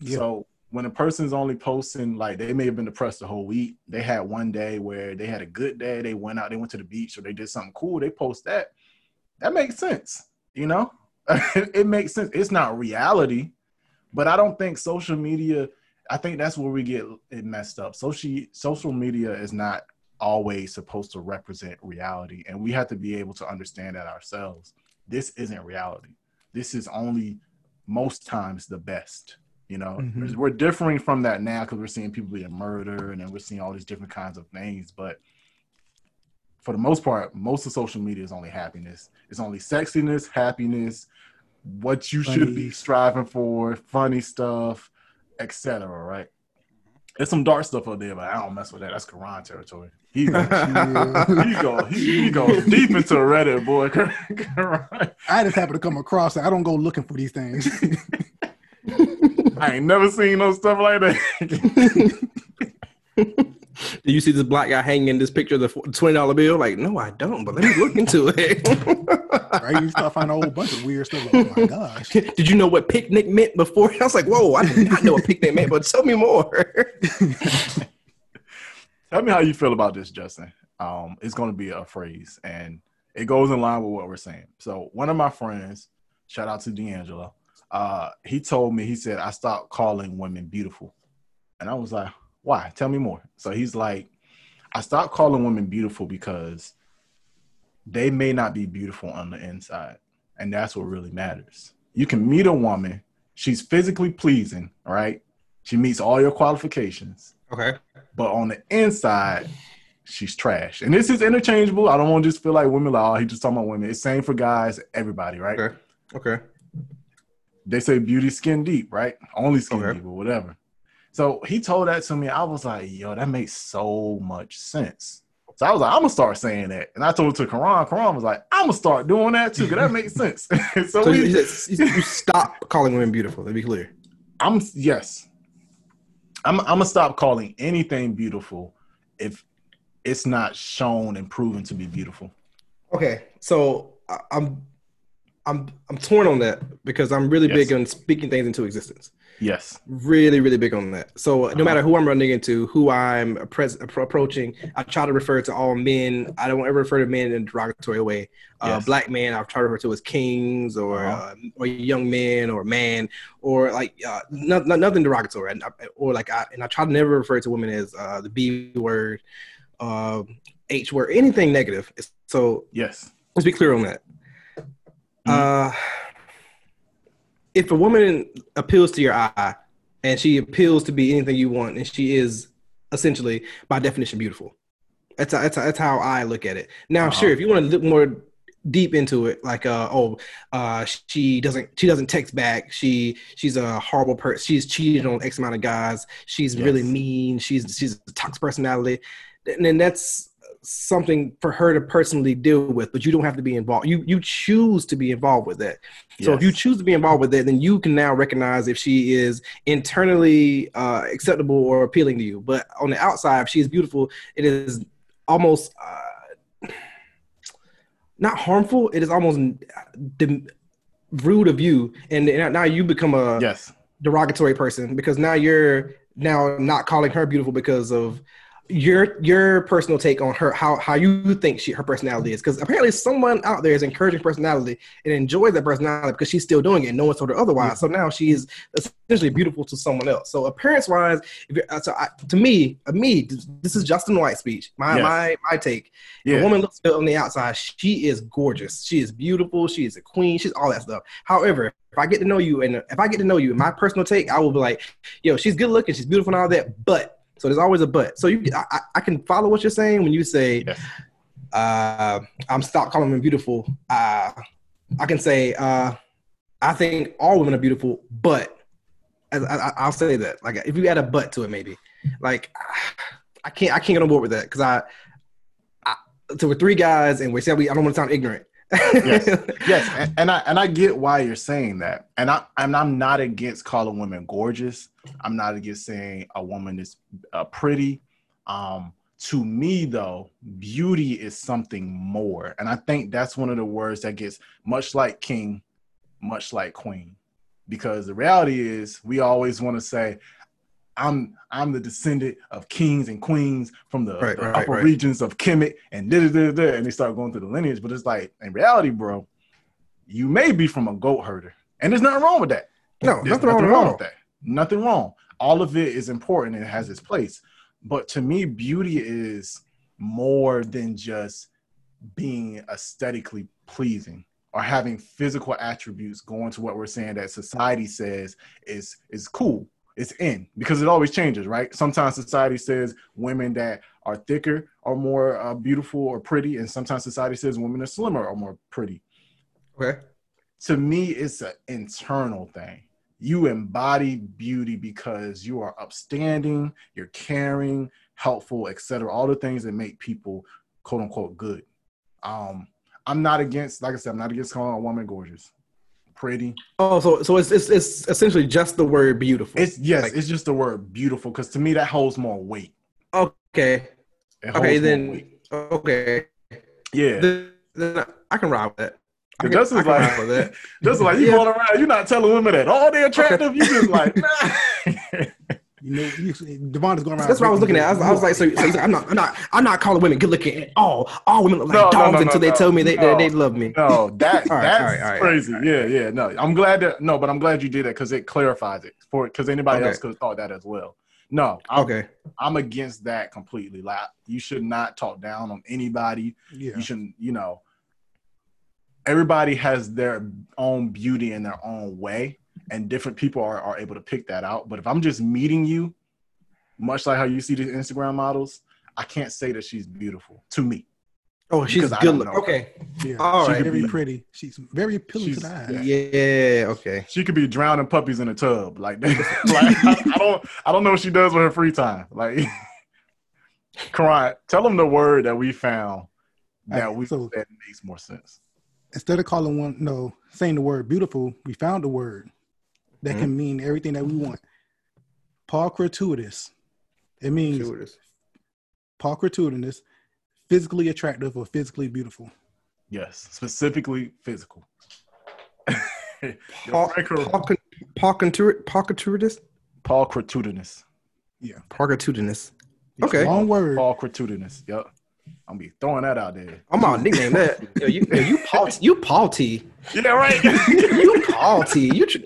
Yeah. So when a person's only posting, like they may have been depressed the whole week, they had one day where they had a good day, they went out, they went to the beach, or they did something cool, they post that. That makes sense, you know? it makes sense. It's not reality, but I don't think social media, I think that's where we get it messed up. Social social media is not always supposed to represent reality, and we have to be able to understand that ourselves. This isn't reality. This is only most times the best. You know, Mhm. we're differing from that now because we're seeing people being murdered and then we're seeing all these different kinds of things. But for the most part, most of social media is only happiness. It's only sexiness, happiness, what you should be striving for, funny stuff, etc. Right? There's some dark stuff up there, but I don't mess with that. That's Karion territory. He goes, he goes, he, he goes deep into Reddit, boy. I just happen to come across it. I don't go looking for these things. I ain't never seen no stuff like that. Do you see this black guy hanging this picture of the twenty dollar bill? Like, no, I don't. But let me look into it. right? You start finding a whole bunch of weird stuff. Like, oh my gosh. Did you know what picnic meant before? I was like, whoa, I did not know what picnic meant, but tell me more. Tell me how you feel about this, Justin. Um, it's going to be a phrase, and it goes in line with what we're saying. So, one of my friends, shout out to D'Angelo, uh, he told me, he said, I stopped calling women beautiful. And I was like, why? Tell me more. So, he's like, I stopped calling women beautiful because they may not be beautiful on the inside. And that's what really matters. You can meet a woman, she's physically pleasing, right? She meets all your qualifications okay. but on the inside, she's trash. And this is interchangeable. I don't want to just feel like women like, oh, he just talking about women. It's same for guys, everybody, right? Okay. Okay. They say beauty skin deep, right? Only skin Okay. deep or whatever. So he told that to me. I was like, yo, that makes so much sense. So I was like, I'm gonna start saying that. And I told it to Karion. Karion was like, I'm gonna start doing that too, because that makes sense. so So we, you, you, you stop calling women beautiful. To be clear. I'm yes. I'm I'm gonna stop calling anything beautiful if it's not shown and proven to be beautiful. Okay, so I'm I'm I'm torn on that because I'm really Yes. big on speaking things into existence. Yes. Really, really big on that. So no Uh-huh. matter who I'm running into, who I'm pres- approaching, I try to refer to all men. I don't ever refer to men in a derogatory way. Uh, Yes. Black men, I've tried to refer to as kings or Uh-huh. uh, or young men or man or like uh, no, no- nothing derogatory. And I- Or like I and I try to never refer to women as uh, the B word, uh, H word, anything negative. So Yes. let's be clear on that. Mhm. Uh, if a woman appeals to your eye and she appeals to be anything you want, and she is essentially, by definition, beautiful. That's that's that's how I look at it. Now, Uh-huh. sure, if you want to look more deep into it, like uh, oh, uh, she doesn't she doesn't text back. She she's a horrible person. She's cheated on X amount of guys. She's really mean. She's she's a toxic personality. And then that's something for her to personally deal with, but you don't have to be involved. You you choose to be involved with that. So if you choose to be involved with that, then you can now recognize if she is internally uh, acceptable or appealing to you. But on the outside, if she is beautiful, it is almost uh, not harmful. It is almost de- rude of you, and now you become a yes, derogatory person because now you're now not calling her beautiful because of your your personal take on her how how you think she her personality is because apparently someone out there is encouraging personality and enjoys that personality because she's still doing it no one told her otherwise so now she is essentially beautiful to someone else so appearance wise if you're- uh, so I, to me uh, me this is Justin White speech my Yes. my my take yeah, the woman looks good on the outside. She is gorgeous. She is beautiful. She is a queen. She's all that stuff. However, if I get to know you and if I get to know you, my personal take, I will be like, yo, she's good looking. She's beautiful and all that. But so there's always a but. So you, I, I- can follow what you're saying when you say, Yes. uh, I'm stop calling women beautiful. Uh, I can say, uh, I think all women are beautiful, but I, I, I'll say that. Like if you add a but to it, maybe like I can't I can't get on board with that because I, I so we're three guys and we said we I don't want to sound ignorant. Yes. yes, and, and I and I get why you're saying that, and I and I'm not against calling women gorgeous. I'm not against saying a woman is uh, pretty. Um, to me, though, beauty is something more, and I think that's one of the words that gets much like king, much like queen, because the reality is we always want to say. I'm I'm the descendant of kings and queens from the, Right, the right, upper right. regions of Kemet and da, da, da, and they start going through the lineage. But it's like in reality, bro, you may be from a goat herder, and there's nothing wrong with that. no, There's nothing wrong all. with that. Nothing wrong. All of it is important and it has its place. But to me, beauty is more than just being aesthetically pleasing or having physical attributes going to what we're saying that society says is is cool. It's in because it always changes, right? Sometimes society says women that are thicker are more uh, beautiful or pretty, and sometimes society says women are slimmer or more pretty Okay. to me it's an internal thing you embody beauty because you are upstanding you're caring helpful etc all the things that make people quote unquote good um i'm not against like i said i'm not against calling a woman gorgeous pretty Oh, so so it's it's, it's essentially just the word beautiful. it's yes Like- it's just the word beautiful because to me that holds more weight okay. Okay, then okay. yeah Then, then I can ride with that. I It can, does I can like- ride with that. just like you Yeah. going around you're not telling women that oh they're attractive you just like nah. You know, you, Devon is going around. That's what I was looking at. I was, I was like, so, so like, I'm not, I'm not, I'm not calling women good looking at all. All women look like No, no, dogs no, no, until they no, tell me they, no. they, they love me. No, that All right, that's all right, all right, crazy. all right. Yeah, yeah. No, I'm glad that no, but I'm glad you did that because it clarifies it for because anybody Okay. else could have thought that as well. No, I'm, Okay. I'm against that completely. Like you should not talk down on anybody. yeah. You shouldn't, you know. Everybody has their own beauty in their own way, and different people are, are able to pick that out. But if I'm just meeting you, much like how you see the Instagram models, I can't say that she's beautiful to me. Oh, she's Because good don't looking. Okay. yeah. All She right. could very be- pretty. She's very appealing She's- to the eye. yeah. Yeah. Okay. She could be drowning puppies in a tub. Like, like I, I don't I don't know what she does with her free time. Like Karion, tell them the word that we found that Alright, we so- that makes more sense. Instead of calling one, no, saying the word beautiful, we found a word that mm-hmm. can mean everything that we want. pulchritudinous. It means See what it is. pulchritudinous, physically attractive or physically beautiful. Yes, specifically physical. Paul, friend Kar- Paul, Con- Paul, Contur- Paul Contourinous? Paul Paul Contourinous. Okay. Long word. pulchritudinous. Yep. I'm be throwing that out there. I'm gonna nickname that. Yo, you, yo, you Paul, you Paul T. Yeah, right. You Paul T. You tr-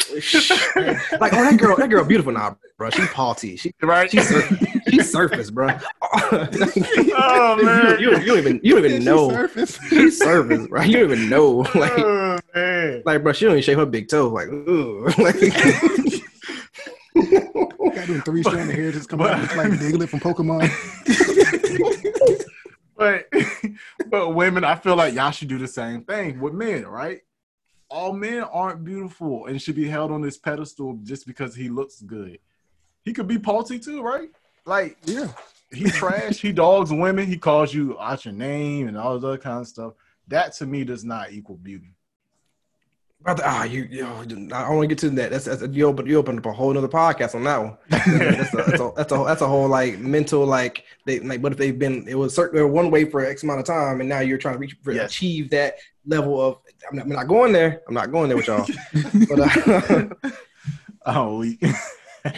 like oh that girl, that girl beautiful now, bro. She Paul T. She right. she's sur- she's surface, bro. oh man. You, you, you don't even you don't even She's know surface. she's surface, bro. You don't even know oh, like oh man. like bro. She don't even shave her big toe. Like ooh, like Got them three strand of hair just come out just like Diglett from Pokemon. But but women, I feel like y'all should do the same thing with men, right? All men aren't beautiful and should be held on this pedestal just because he looks good. He could be paltry too, right? Like yeah. he trash. He dogs women. He calls you out your name and all this other kind of stuff. That to me does not equal beauty. Brother, ah, you, yo, I don't want to get to that. That's, that's you open you open up a whole other podcast on that one. that's, a, that's, a, that's a that's a whole like mental like they like what if they've been it was certain one way for X amount of time and now you're trying to reach for, Yes. achieve that level of I'm not, I'm not going there. I'm not going there with y'all. but uh, Oh, we.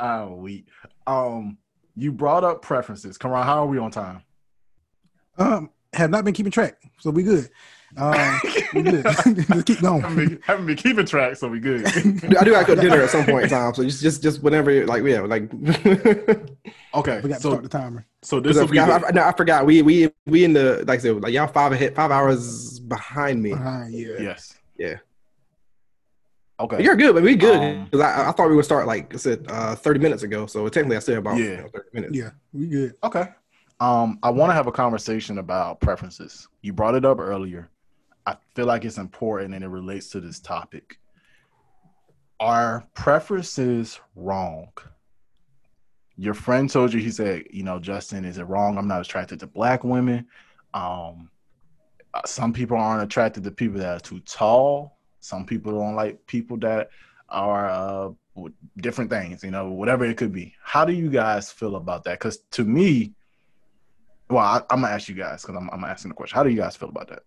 oh, we. Um, you brought up preferences. Come on, how are we on time? Um, have not been keeping track, so we good. Um, we good. Just keep haven't going. been, haven't been keeping track, so we good. I do have to go dinner at some point in time. So just just just whenever like yeah like. okay, We got to start the timer. so this Because I will be forgot, I, no, I forgot. We we we in the like I said, like y'all five ahead, five hours behind me. Uh, yeah. yes, Yeah. Okay, But you're good, but we good. Um, 'Cause I, I thought we would start like I said, uh, thirty minutes ago. So technically, I still have about Yeah. you know, thirty minutes. Yeah, we good. Okay. Um, I want to have a conversation about preferences. You brought it up earlier. I feel like it's important and it relates to this topic. Are preferences wrong? Your friend told you, he said, you know, Justin, is it wrong? I'm not attracted to black women. Um, uh, some people aren't attracted to people that are too tall. Some people don't like people that are uh, different things, you know, whatever it could be. How do you guys feel about that? Because to me, well, I, I'm gonna ask you guys because I'm, I'm asking the question. How do you guys feel about that?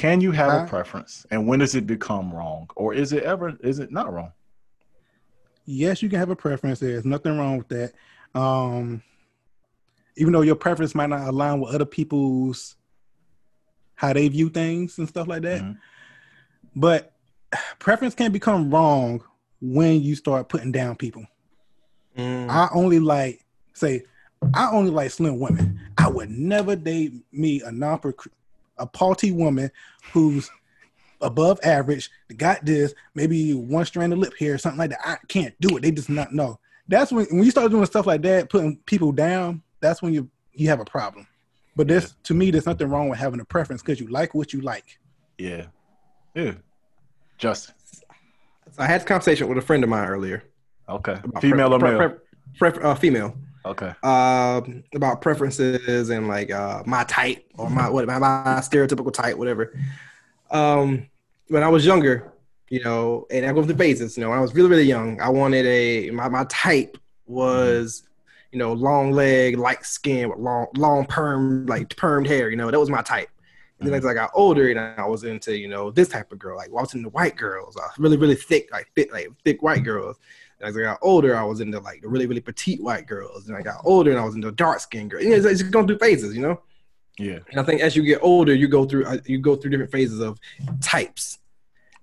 Can you have a preference, and when does it become wrong, or is it ever is it not wrong? Yes, you can have a preference. There's nothing wrong with that. Um, even though your preference might not align with other people's how they view things and stuff like that. Mhm. But preference can become wrong when you start putting down people. Mm. I only like say I only like slim women. I would never date me a non a party woman who's above average, got this, maybe one strand of lip hair, something like that. I can't do it. They just not know. That's when when you start doing stuff like that, putting people down, that's when you you have a problem. But there's to me, there's nothing wrong with having a preference because you like what you like. Yeah, yeah. Justin, I had a conversation with a friend of mine earlier. okay. Female pre- or pre- male? pre- pre- uh, female. Okay. Um, about preferences and like uh, my type or my what my, my stereotypical type, whatever. Um, when I was younger, you know, and I go through phases. You know, when I was really really young, I wanted a my my type was, you know, long leg, light skin with long long perm like permed hair. You know, that was my type. And then as I got older, and I was into you know this type of girl, like well, I was into white girls, uh, really really thick, like thick like thick white girls. As I got older, I was into like the really really petite white girls. And I got older, and I was into dark skinned girls. You know, it's, it's going through phases, you know. Yeah, And I think as you get older, you go through uh, you go through different phases of types,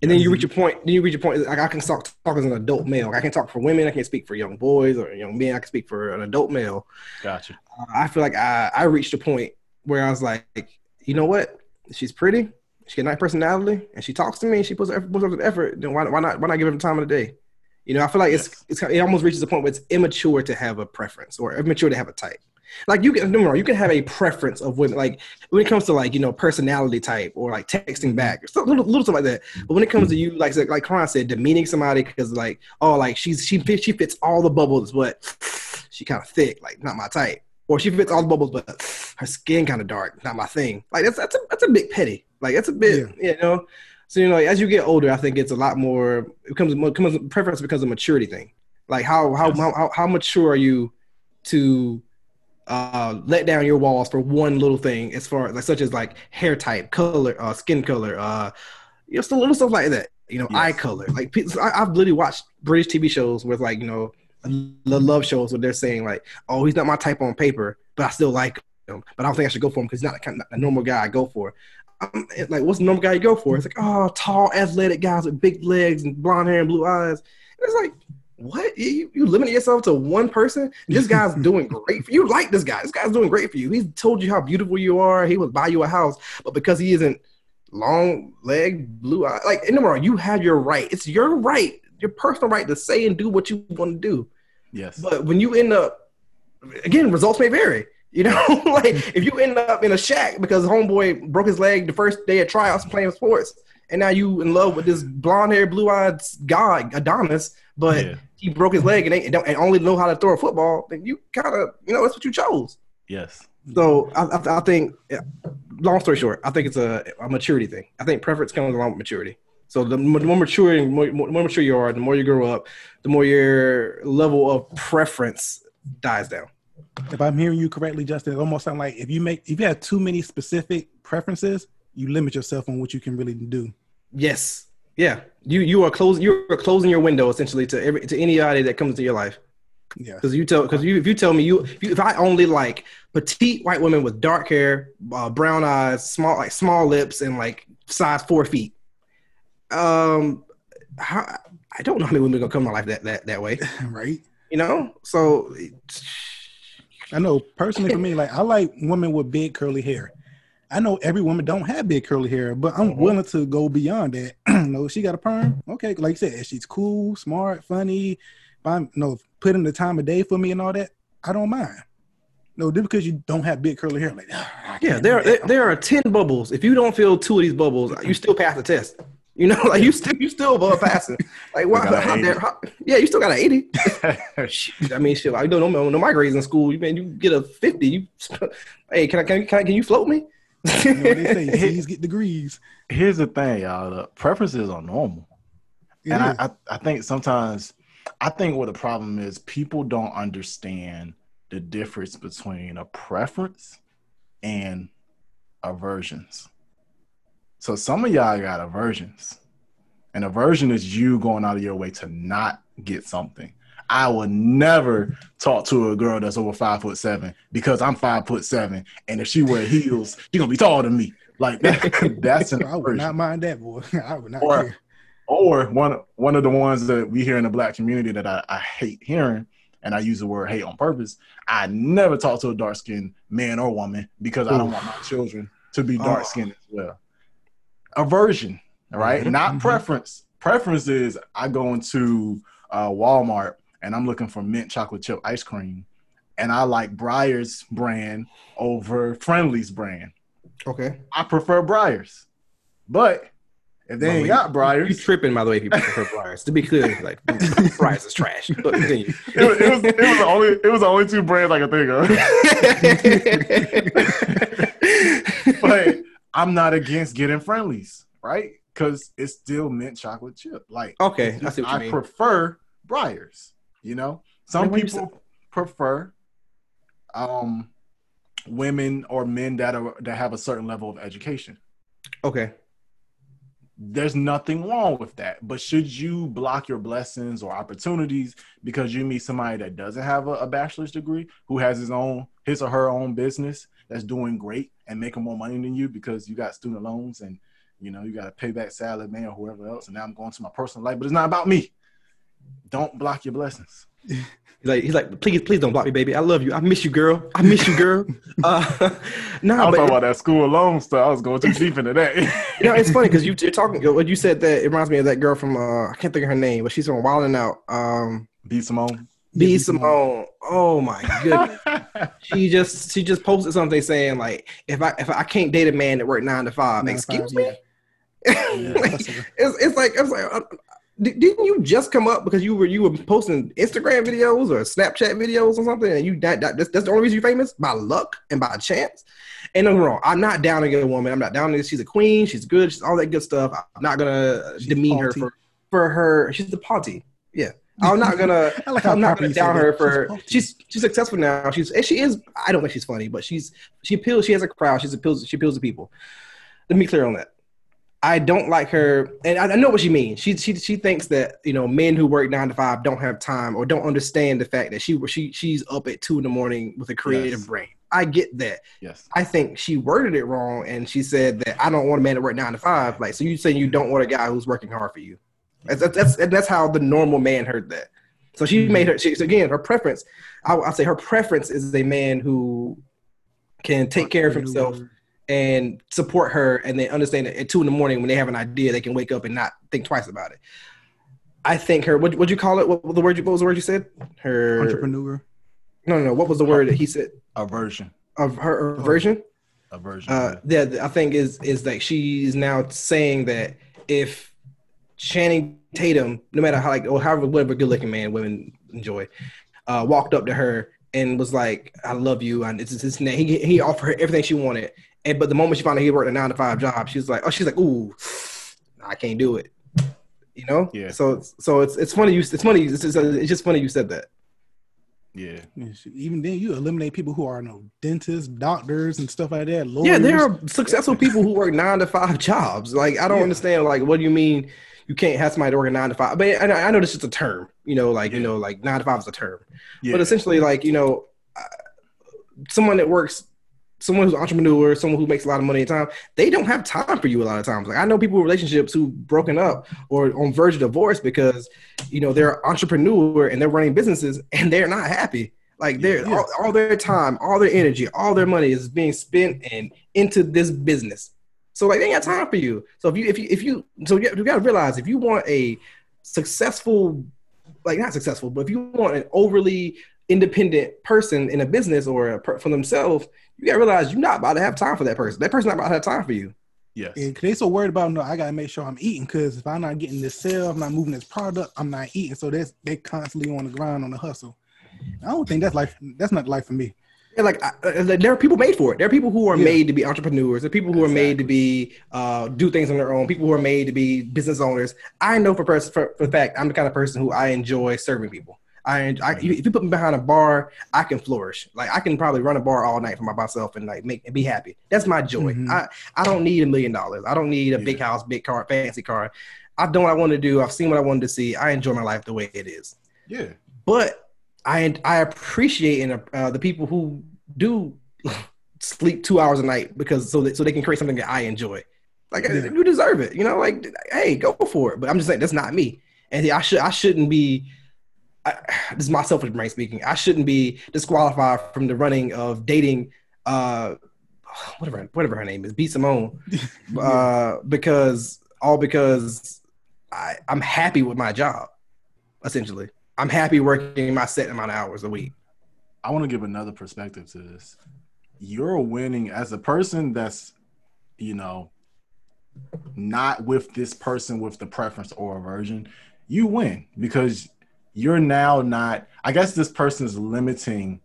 and then you reach a point. Then you reach a point. Like I can talk talk as an adult male. I can talk for women. I can speak for young boys or young men. I can speak for an adult male. gotcha. Uh, I feel like I I reached a point where I was like, you know what? She's pretty. She got a nice personality, and she talks to me. And she puts effort, puts up effort. Then why why not why not give her the time of the day? You know, I feel like Yes. it's it's it almost reaches a point where it's immature to have a preference or immature to have a type. Like you can no more, you can have a preference of women. Like when it comes to like you know personality type or like texting back or something, little, little something like that. But when it comes to you, like like Karion said, demeaning somebody because like oh like she's she fits she fits all the bubbles, but she kind of thick, like not my type. Or she fits all the bubbles, but her skin kind of dark, not my thing. Like that's that's a that's a bit petty. Like that's a bit you know. So you know, as you get older, I think it's a lot more. It becomes becomes preference becomes a maturity thing. Like how how Yes. how, how mature are you to uh, let down your walls for one little thing, as far as like such as like hair type, color, uh, skin color, uh, you know, so little stuff like that. You know, Yes. eye color. Like I, I've literally watched British TV shows with like you know the love shows where they're saying like, oh, he's not my type on paper, but I still like him. But I don't think I should go for him because he's not the kind of, a normal guy I go for. It- like, what's the normal guy you go for? It's like, oh, tall, athletic guys with big legs and blonde hair and blue eyes. It's like, what? You, you limit yourself to one person? This guy's doing great for you. You Like this guy. This guy's doing great for you. He's told you how beautiful you are. He would buy you a house, but because he isn't long leg, blue eye, like in the morning, you have your right. It's your right, your personal right to say and do what you want to do. Yes. But when you end up, again, results may vary. You know, like if you end up in a shack because homeboy broke his leg the first day of tryouts playing sports, and now you in love with this blonde haired, blue eyed guy Adonis, but Yeah. he broke his leg and, and, don't, and only know how to throw a football. Then you kind of you know that's what you chose. Yes. So I, I, I think, yeah, long story short, I think it's a, a maturity thing. I think preference comes along with maturity. So the more, the more mature, more, more mature you are, the more you grow up, the more your level of preference dies down. If I'm hearing you correctly, Justin, it almost sounds like if you make if you have too many specific preferences, you limit yourself on what you can really do. Yes, yeah. You you are closing you are closing your window essentially to every to anybody that comes into your life. Yeah. Because you tell because you if you tell me you if, you if I only like petite white women with dark hair, uh, brown eyes, small like small lips, and like size four feet, um, how, I don't know how many women are gonna come in my life that that that way. right. You know, so I know personally for me, like I like women with big curly hair. I know every woman don't have big curly hair, but I'm Mhm. willing to go beyond that. no, she got a perm. Okay, like you said, she's cool, smart, funny. If I'm no putting the time of day for me and all that, I don't mind. No, just because you don't have big curly hair, like "Ah, yeah, there do there, there are ten bubbles. If you don't feel two of these bubbles, you still pass the test. You know, like you still you still above passing. Like why? got How, dare- how- yeah, you still got an eighty. I mean, shit. I don't know. No, my grades in school. You man, you get a fifty. You, hey, can I can I, can, I, can you float me? You know they say, C's get degrees. Here's the thing, y'all. The preferences are normal. It and I. I, I think sometimes I think what the problem is people don't understand the difference between a preference and aversions. So some of y'all got aversions. An aversion is you going out of your way to not get something. I will never talk to a girl that's over five foot seven because I'm five foot seven, and if she wear heels, she gonna be taller than me. Like that, that's an I would not mind that, boy. I would not Or- care. or one one of the ones that we hear in the black community that I, I hate hearing, and I use the word hate on purpose. I never talk to a dark skinned man or woman because I don't want my children to be Oh. dark skinned as well. Aversion, all right? Mhm, not mhm. preference. Preference is I go into uh, Walmart and I'm looking for mint chocolate chip ice cream, and I like Breyer's brand over Friendly's brand. Okay. I prefer Breyers, but if they Well, ain't got You tripping, by the way, if you prefer Breyers. To be clear, like Breyers is trash. But continue. it was, it was it was the only it was the only two brands I could think of. but I'm not against getting Friendly's, right? Because it's still mint chocolate chip. Like okay, it's I see what you I prefer Breyers. You know, some people prefer um women or men that are that have a certain level of education. okay. There's nothing wrong with that. But should you block your blessings or opportunities because you meet somebody that doesn't have a, a bachelor's degree, who has his own his or her own business that's doing great and making more money than you because you got student loans and you know you got to pay back Sallie Mae or whoever else. And now I'm going to my personal life, but it's not about me. Don't block your blessings. He's like, he's like, please, please don't block me, baby. I love you. I miss you, girl. I miss you, girl. Uh, I no, was but talking about that school loan stuff. I was going too deep into that. you know, it's funny because you, you're talking. What you said that it reminds me of that girl from uh, I can't think of her name, but she's from Wild 'N Out. Um, B Simone. B Yeah, Simone. Oh my goodness. she just she just posted something saying like, if I if I can't date a man that work nine to five, Nine excuse five, me. yeah. Like, That's it's, it's like it's like uh, didn't you just come up because you were you were posting Instagram videos or Snapchat videos or something and you that, that that's, that's the only reason you're famous by luck and by chance. And me wrong, I'm not down to get a woman. I'm not down to she's a queen, she's good, she's all that good stuff. I'm not gonna She's demean her for for her. She's the party. Yeah. I'm not gonna I like I'm not gonna down her for she's she's successful now. She's and she is I don't think she's funny, but she's she appeals she has a crowd, she's appeals she appeals to people. Let me be clear on that. I don't like her, and I, I know what she means. She she she thinks that you know men who work nine to five don't have time or don't understand the fact that she she she's up at two in the morning with a creative Yes. brain. I get that. yes. I think she worded it wrong, and she said that I don't want a man to work nine to five. Like, so you saying you don't want a guy who's working hard for you? That's that's that's, and that's how the normal man heard that. So she Mhm. made her. She, so again, her preference. I, I'll say her preference is a man who can take care of himself and support her, and then understand that at two in the morning when they have an idea, they can wake up and not think twice about it. I think her. What would you call it? What, was the word? You, what was the word you said? Her entrepreneur. No, no, no. What was the word that he said Aversion. of her, her version? Aversion. Uh, yeah, I think is is like she's now saying that if Channing Tatum, no matter how like or however whatever good looking man women enjoy, uh, walked up to her and was like, "I love you," and it's this and that. He he offered her everything she wanted, and but the moment she found out he worked a nine to five job, she was like, "Oh, she's like, ooh, I can't do it." You know? Yeah. So so it's it's funny you it's funny it's just, it's just funny you said that. Yeah. Even then, you eliminate people who are no dentists, doctors, and stuff like that. Lawyers. Yeah, there are successful people who work nine to five jobs. Like I don't Yeah. understand. Like what do you mean you can't have somebody working nine to five? But I, know- I know this is a term. You know, like you know, like nine to five is a term. Yeah. But essentially, like you know, someone that works, someone who's an entrepreneur, someone who makes a lot of money at time, they don't have time for you a lot of times. Like I know people in relationships who broken up or on verge of divorce because you know they're an entrepreneur and they're running businesses and they're not happy. Like they're Yeah. all, all their time, all their energy, all their money is being spent and into this business. So like they ain't got time for you. So if you if you if you so you, you got to realize if you want a successful like not successful, but if you want an overly independent person in a business or a per, for themselves, you gotta realize you're not about to have time for that person. That person's not about to have time for you. yes. And 'cause they so worried about no, I gotta make sure I'm eating because if I'm not getting this sale, I'm not moving this product, I'm not eating. So that's they constantly on the grind on the hustle. I don't think that's life. That's not life for me. Yeah, like I, I- there are people made for it. There are people who are Yeah. made to be entrepreneurs. There are people who are made to be uh, do things on their own. People who are made to be business owners. I know for pers- for, for the fact I'm the kind of person who I enjoy serving people. I, I if you put me behind a bar, I can flourish. Like I can probably run a bar all night for my myself and like make and be happy. That's my joy. Mhm. I I don't need a million dollars. I don't need a big house, big car, fancy car. I've done what I want to do. I've seen what I wanted to see. I enjoy my life the way it is Yeah. but I I appreciate in uh, the people who do sleep two hours a night because so that so they can create something that I enjoy. Like Yeah. you deserve it, you know. Like hey, go for it. But I'm just saying that's not me, and I should I shouldn't be. I, this is my selfish brain speaking. I shouldn't be disqualified from the running of dating. Uh, whatever whatever her name is, B Simone, uh, because all because I I'm happy with my job, essentially. I'm happy working my set amount of hours a week. I want to give another perspective to this. You're winning as a person that's, you know, not with this person with the preference or aversion. You win because you're now not. I guess this person is limiting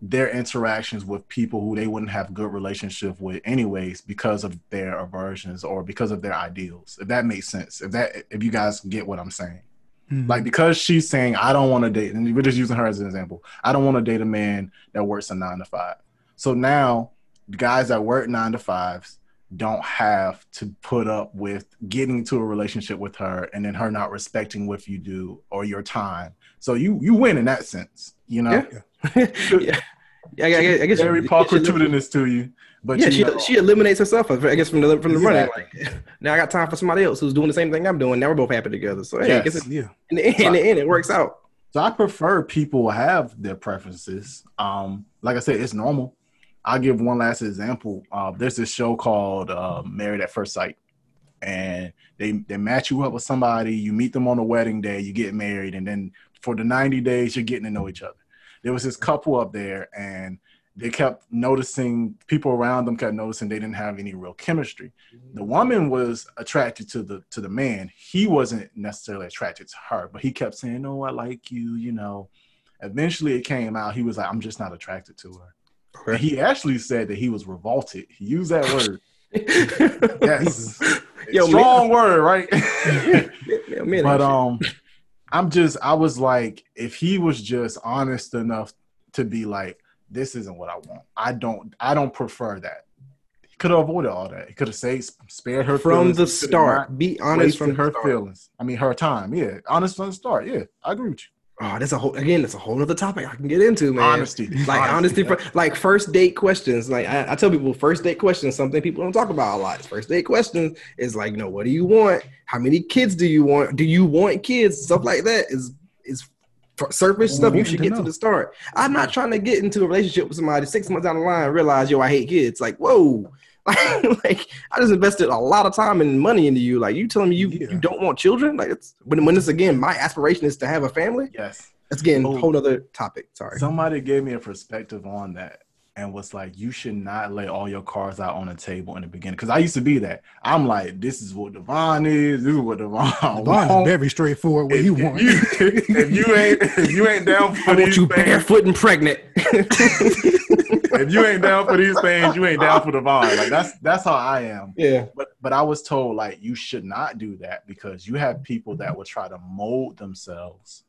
their interactions with people who they wouldn't have good relationship with anyways because of their aversions or because of their ideals. If that makes sense. If that if you guys get what I'm saying. Like because she's saying I don't want to date, and we're just using her as an example. I don't want to date a man that works a nine to five. So now, guys that work nine to fives don't have to put up with getting into a relationship with her, and then her not respecting what you do or your time. So you you win in that sense, you know. Yeah. yeah, yeah. I, I, I guess Very she- Paul she- Gratuitous to you, but yeah, she, know, she eliminates herself. I guess from the from the running. Like now, I got time for somebody else who's doing the same thing I'm doing. Now we're both happy together. So hey, I Yes. guess it's, yeah. in, the, in the end, it works out. So I prefer people have their preferences. Um, like I said, it's normal. I'll give one last example. Uh, there's this show called uh, Married at First Sight, and they they match you up with somebody. You meet them on the wedding day, you get married, and then for the 90 days, you're getting to know each other. There was this couple up there, and they kept noticing people around them kept noticing they didn't have any real chemistry. The woman was attracted to the to the man. He wasn't necessarily attracted to her, but he kept saying, "No, I like you," you know. Eventually, it came out. He was like, "I'm just not attracted to her." And he actually said that he was revolted. He used that word. Yes, Yo, strong word, right? Man, but um, I'm just, I was like, if he was just honest enough to be like, this isn't what I want. I don't, I don't prefer that. He could have avoided all that. He could have said, spared her from feelings. the He start, be honest from her start. feelings. I mean, her time. Yeah, honest from the start. Yeah, I agree with you. Oh, that's a whole again. That's a whole other topic I can get into, man. Honesty, like honesty, for, like first date questions. Like I, I tell people, first date questions, something people don't talk about a lot. First date questions is like, you know, what do you want? How many kids do you want? Do you want kids? Stuff like that is surface stuff you mm-hmm. should get to the start. I'm not trying to get into a relationship with somebody six months down the line and realize, yo, I hate kids. Like, whoa. like I just invested a lot of time and money into you. Like you telling me you, Yeah. you don't want children? Like it's when when it's again my aspiration is to have a family. Yes. That's again Oh. a whole other topic. Sorry. Somebody gave me a perspective on that, and was like, you should not lay all your cards out on the table in the beginning. Because I used to be that. I'm like, this is what Devon is. This is what Devon. Devon is very straightforward. What if, you if want? You, if you ain't if you ain't down for I want these you things, barefoot and pregnant. if you ain't down for these things, you ain't down for Devon. Like that's that's how I am. yeah. But but I was told like you should not do that because you have people that will try to mold themselves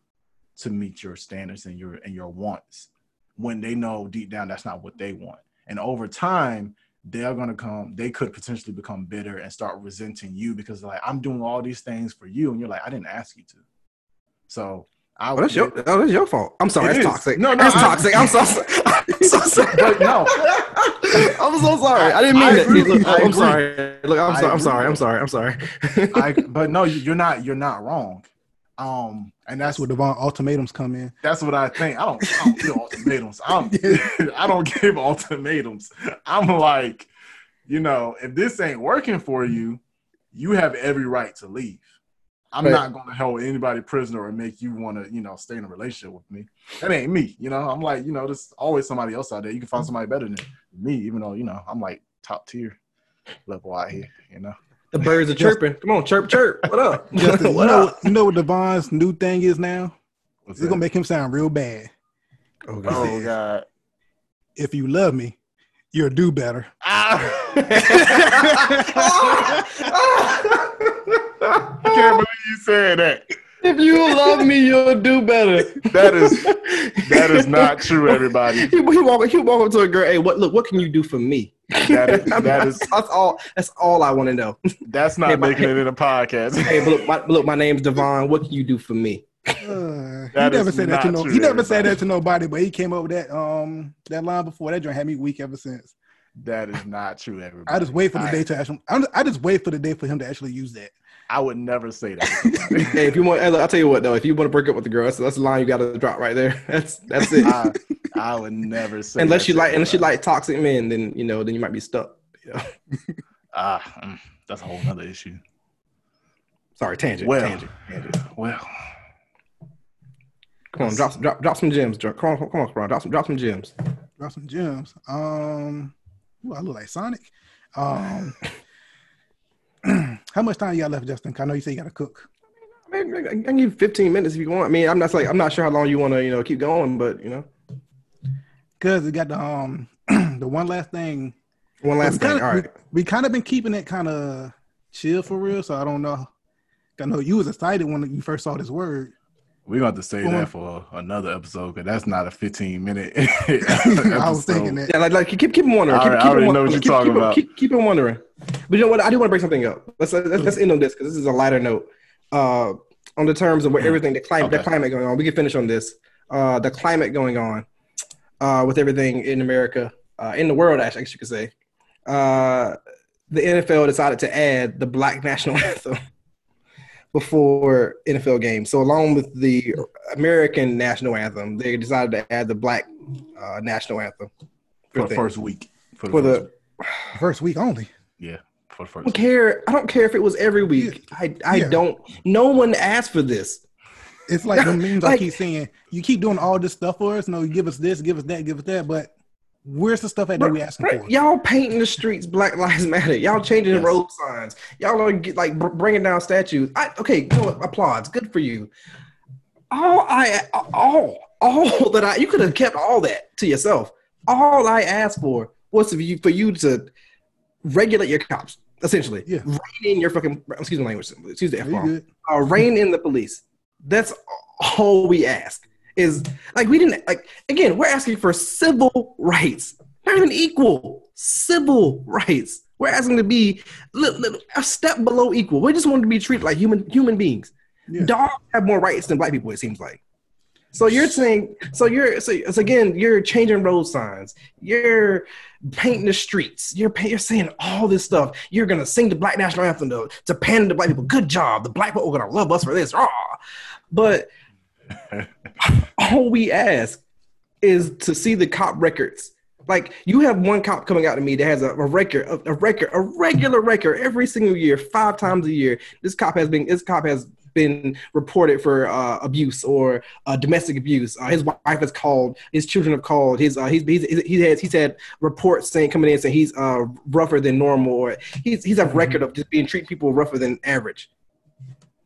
to meet your standards and your and your wants when they know deep down that's not what they want. And over time, they're gonna come, they could potentially become bitter and start resenting you because like I'm doing all these things for you, and you're like, I didn't ask you to. So I Oh, that's your oh, that's your fault. I'm sorry. It That's is. toxic. No, no, that's I- toxic. I'm so sorry. I'm so sorry. But no. I'm so sorry. I didn't mean I that. agree. Look, I'm agree. sorry. Look, I'm I sorry. I'm sorry. I'm sorry. I'm sorry. I but no, you're not you're not wrong. Um and that's That's where Devon ultimatums come in. That's what I think. I don't, I don't give ultimatums. I'm, I don't give ultimatums. I'm like, you know, if this ain't working for you, you have every right to leave. I'm Right. not going to hold anybody prisoner or make you want to, you know, stay in a relationship with me. That ain't me. You know, I'm like, you know, there's always somebody else out there. You can find somebody better than me, even though, you know, I'm like top tier level out here, you know. The birds are chirping. Come on, chirp, chirp. What up? Justin, you what know, up? you know what Devon's new thing is now? What's It's gonna make him sound real bad. Oh, oh, God. If you love me, you'll do better. Ah. I can't believe you said that. If you love me, you'll do better. That is that is not true, everybody. He, he walk he walk up to a girl. Hey, what? Look, what can you do for me? That is that is That's all. That's all I want to know. that's not Hey, but- making it in a podcast. Hey, look, my, look, my name's Devon. What can you do for me? Uh, he never is said that to no. true, He never said that to nobody, but he came up with that um that line before. That joint had me weak ever since. That is not true, everybody. I just wait for the I, day to actually. I'm, I just wait for the day for him to actually use that. I would never say that. Hey, if you want, I'll tell you what though. If you want to break up with the girl, that's, that's the line you got to drop right there. That's that's it. I, I would never say. unless that you like, unless you like toxic men, then you know, then you might be stuck. You know? Ah, mm, that's a whole other issue. Sorry, tangent. Well, tangent. tangent. well, Come on, drop, some- drop, drop some gems. Come on, come on, come on, drop some, drop some gems. Drop some gems. Um, ooh, I look like Sonic. Um, how much time you got left, Justin? I know you say you got to cook. I, mean, I can give 15 minutes if you want. I mean, I'm not like I'm not sure how long you want to, you know, keep going, but you know, Cause we got the um the one last thing. one last thing. kinda, All right. We, we kind of been keeping it kind of chill for real. So I don't know. I know you was excited when you first saw this word. We're going to have to say Well, that for another episode because that's not a 15 minute. I was thinking that. Yeah, like, like keep keep wondering. I Keep, already- keep I already them know what you're keep, talking keep, about. Keep, keep them wondering. But you know what? I do want to break something up. Let's let's, let's end on this because this is a lighter note. Uh, on the terms of what everything the climate the Mm. Climate going on. We can finish on this. Uh, the climate going on. Uh, with everything in America, uh, in the world, actually, I guess you could say. Uh, the NFL decided to add the Black National Anthem before NFL games. So along with the American National Anthem, they decided to add the Black uh, National Anthem for the first week. For the, For first the week. First week only. yeah, for the I don't Week. care. I don't care if it was every week. I I Yeah. don't. No one asked for this. It's like the memes I keep saying. You keep doing all this stuff for us. No, you give us this, give us that, give us that. But where's the stuff at that we asking for? Y'all painting the streets Black Lives Matter. Y'all changing Yes. the road signs. Y'all are get, like bringing down statues. I, okay, you know applause. Good for you. All I all all that I you could have kept all that to yourself. All I asked for was for you for you to regulate your cops. Essentially, Yeah. rein in your fucking excuse my language. Excuse the f bomb. uh, rein in the police. That's all we ask. Is like we didn't like again. We're asking for civil rights, not even equal civil rights. We're asking to be a step below equal. We just want to be treated like human human beings. Yeah. Dogs have more rights than black people. It seems like. So you're saying so you're so, so again you're changing road signs. You're painting the streets. You're you're saying all this stuff. You're gonna sing the black national anthem to, to pander to black people. Good job. The black people are gonna love us for this. Rah. But all we ask is to see the cop records. Like you have one cop coming out to me that has a, a record, a, a record, a regular record every single year, five times a year. This cop has been, this cop has been reported for uh, abuse or uh, domestic abuse. Uh, his wife has called, his children have called. His uh, he's, he's he has he's had reports saying coming in saying he's uh, rougher than normal or he's he's a Mm-hmm. record of just being treating people rougher than average.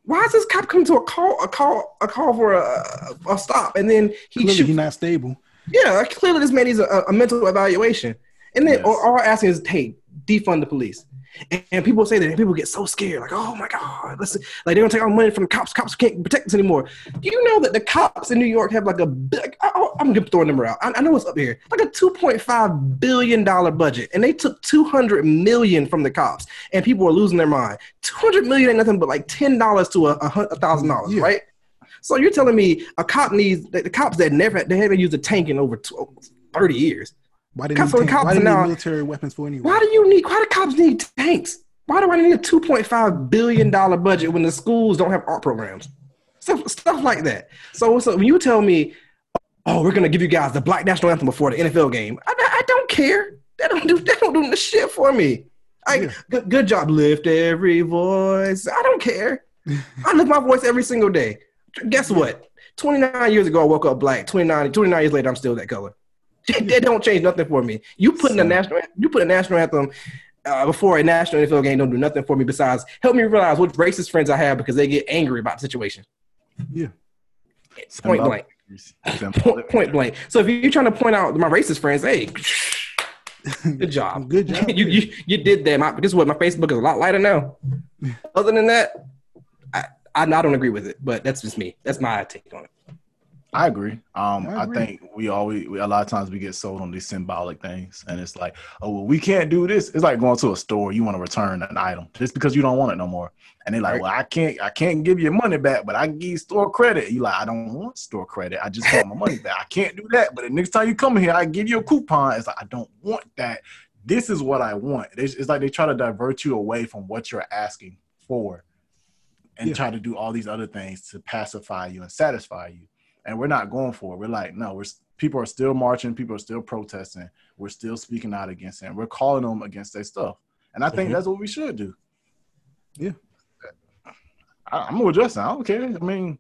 Why is this cop coming to a call a call a call for a, a stop and then he Clearly, shoots he's not stable. yeah, clearly this man needs a, a mental evaluation. And then Yes. all, all asking is, hey, defund the police. And, and people say that, and people get so scared, like, oh my God, listen, like they're gonna take our money from the cops. Cops can't protect us anymore. Do you know that the cops in New York have like a big, I, I'm gonna throw a number out. I, I know it's up here, like a 2.5 billion dollar budget, and they took 200 million from the cops, and people are losing their mind. 200 million ain't nothing but like ten dollars to a, thousand dollars, right? So you're telling me a cop needs the, the cops that never they haven't used a tank in over tw 30 years. Why did Cops cops why need military weapons for anyway? Why do you need? Why do cops need tanks? Why do I need a 2.5 billion dollar budget when the schools don't have art programs? Stuff stuff like that. So so when you tell me, oh, we're gonna give you guys the Black National Anthem before the NFL game, I, I don't care. They don't do they don't do the shit for me. I, Yeah. good, good job, lift every voice. I don't care. I lift my voice every single day. Guess what? 29 years ago, I woke up black. 29, 29 years later, I'm still that color. They don't change nothing for me. You put in a national, you put a national anthem uh, before a national NFL game. Don't do nothing for me besides help me realize what racist friends I have because they get angry about the situation. Yeah. Point blank. Point, point blank. So if you're trying to point out my racist friends, hey, good job. Good job. you, you you did that. My, guess what? My Facebook is a lot lighter now. Other than that, I, I I don't agree with it, but that's just me. That's my take on it. I agree. Um, I I, think we always we, a lot of times we get sold on these symbolic things, and it's like, oh, well, we can't do this. It's like going to a store. You want to return an item just because you don't want it no more, and they're like, Right. well, I can't, I can't give you money back, but I can give you store credit. You like, I don't want store credit. I just want my money back. I can't do that. But the next time you come here, I give you a coupon. It's like I don't want that. This is what I want. It's, it's like they try to divert you away from what you're asking for, and Yeah. try to do all these other things to pacify you and satisfy you and we're not going for it. We're like, no, we're people are still marching, people are still protesting, we're still speaking out against it, and we're calling them against their stuff. And I think Mhm. that's what we should do. Yeah. I, I'm with Justin. I don't care. I mean,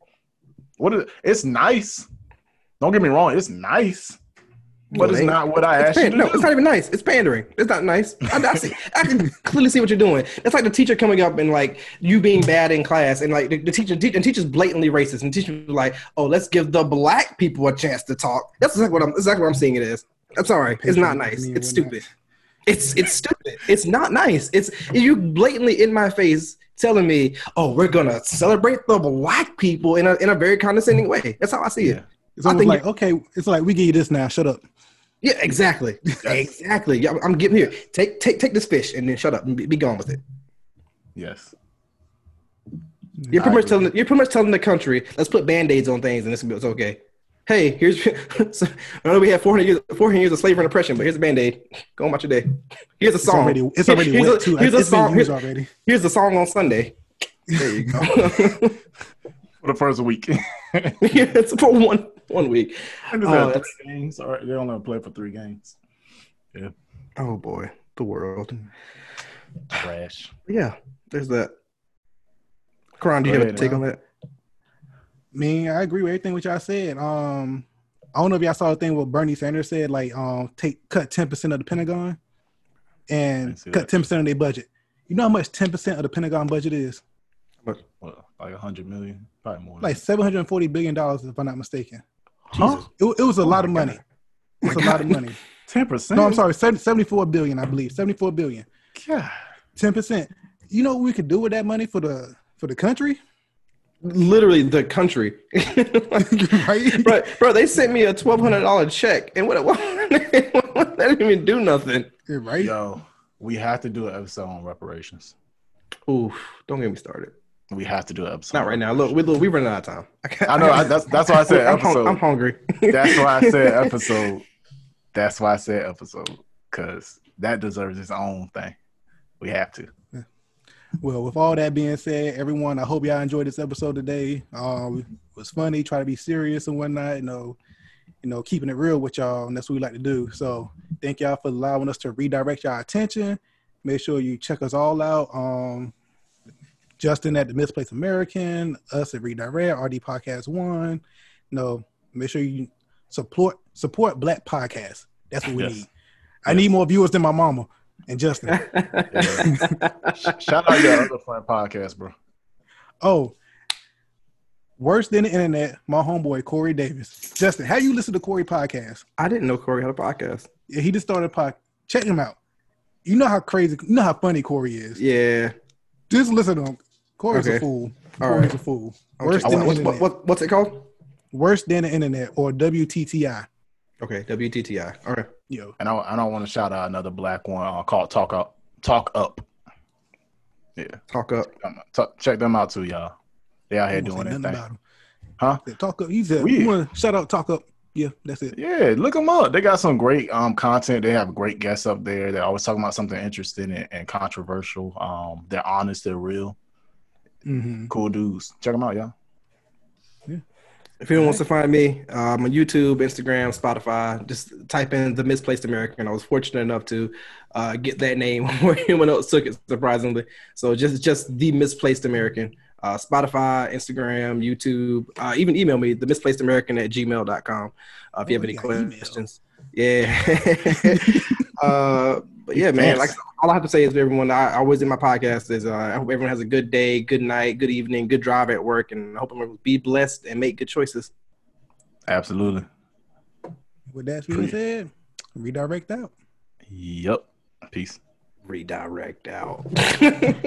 what is it's nice. Don't get me wrong, it's nice, but No, it's not what I asked you to no, it's not even nice. It's pandering. It's not nice. I, I, see, I can clearly see what you're doing. It's like the teacher coming up and like you being bad in class, and like the, the teacher, te- and teacher's blatantly racist, and teacher's like, "Oh, let's give the black people a chance to talk." That's exactly what I'm. Exactly what I'm seeing it as. I'm sorry. It's not nice. It's stupid. It's it's stupid. It's not nice. It's you blatantly in my face telling me, "Oh, we're gonna celebrate the black people in a in a very condescending way." That's how I see it. Yeah. It's I think like, okay, it's like we give you this now. Shut up. Yeah, exactly. exactly. Yeah, I'm getting here. Take take take this fish and then shut up and be, be gone with it. Yes. You're I pretty much agree. telling you're pretty much telling the country, let's put band-aids on things and it's, it's okay. Hey, here's so, I know we had 400 years 400 years of slavery and oppression, but here's a band-aid. Go on about your day. Here's a It's song. already it's already here's wet a, too. Here's a It's been song. used Here's, already. here's a song on Sunday. There you go. For the first week. yeah, it's for one one week. I Oh, that's- three games. Or they only play for three games. Yeah. Oh boy, the world. Trash. Yeah, there's that. Karion, do you Go have a take man. on that? Me, I agree with everything what y'all said. Um, I don't know if y'all saw the thing what Bernie Sanders said, like um, take cut ten percent of the Pentagon and cut ten percent of their budget. You know how much ten percent of the Pentagon budget is? Well, like a hundred million, probably more. Like seven hundred and forty billion dollars, if I'm not mistaken. Huh? It, it was a Oh lot my of money. God. It's My a lot of money. Ten percent. No, I'm sorry, 70, 74 billion, I believe. 74 billion. God. 10%. You know what we could do with that money for the for the country? Literally the country. right? bro, bro, they sent me a twelve hundred dollar check, and what? what that didn't even do nothing. Yeah, right? Yo, we have to do an episode on reparations. Oof! Don't get me started. We have to do an episode. Not right now. Look, we look, we running out of time. can't- I know. I, that's that's why I said episode. I'm hungry. That's why I said episode. That's why I said episode because that deserves its own thing. We have to. Well, with all that being said, everyone, I hope y'all enjoyed this episode today. Um, it was funny, try to be serious and whatnot, you know, you know, keeping it real with y'all, and that's what we like to do. So thank y'all for allowing us to redirect y'all attention. Make sure you check us all out. Um, Justin at the Misplaced American, us at Redirect, RD Podcast One. No, make sure you support support Black podcasts. That's what we Yes. need. I need more viewers than my mama and Justin. Shout out your other friend podcast, bro. oh, worse than the internet. My homeboy Corey Davis. Justin, how you listen to Corey podcast? I didn't know Corey had a podcast. Yeah, he just started a pod. Check him out. You know how crazy, you know how funny Corey is. Yeah. Just listen to him. Corey's Okay. a fool. All Corey's right. a fool. I'll Worse than the what's, internet. what, what, what's it called? Worse than the internet or WTTI. Okay, WTTI. All right. Yo, And I, I don't want to shout out another black one uh, called Talk Up. Talk Up. Yeah, Talk up. Um, t- check them out too, y'all. They out here I won't doing their nothing thing, about him. huh? Said, Talk up. He said, We- "You want to shout out? Talk up." Yeah, that's it. Yeah, look them up. They got some great um content. They have great guests up there. They're always talking about something interesting and, and controversial. Um, they're honest. They're real. Hmm Cool dudes. Check them out, y'all. Yeah. If anyone wants to find me, um, on YouTube, Instagram, Spotify, just type in the Misplaced American. I was fortunate enough to uh, get that name where anyone else took it, surprisingly. So just just the Misplaced American. Uh, Spotify, Instagram, YouTube, uh, even email me, the misplaced American at gmail.com uh, if you Oh, have any you got email. questions. Yeah. but yeah, man, like all I have to say is to everyone, I I always in my podcast is uh, I hope everyone has a good day, good night, good evening, good drive at work, and I hope everyone be blessed and make good choices. Absolutely. With that being said, redirect out. Yep. Peace. Redirect out.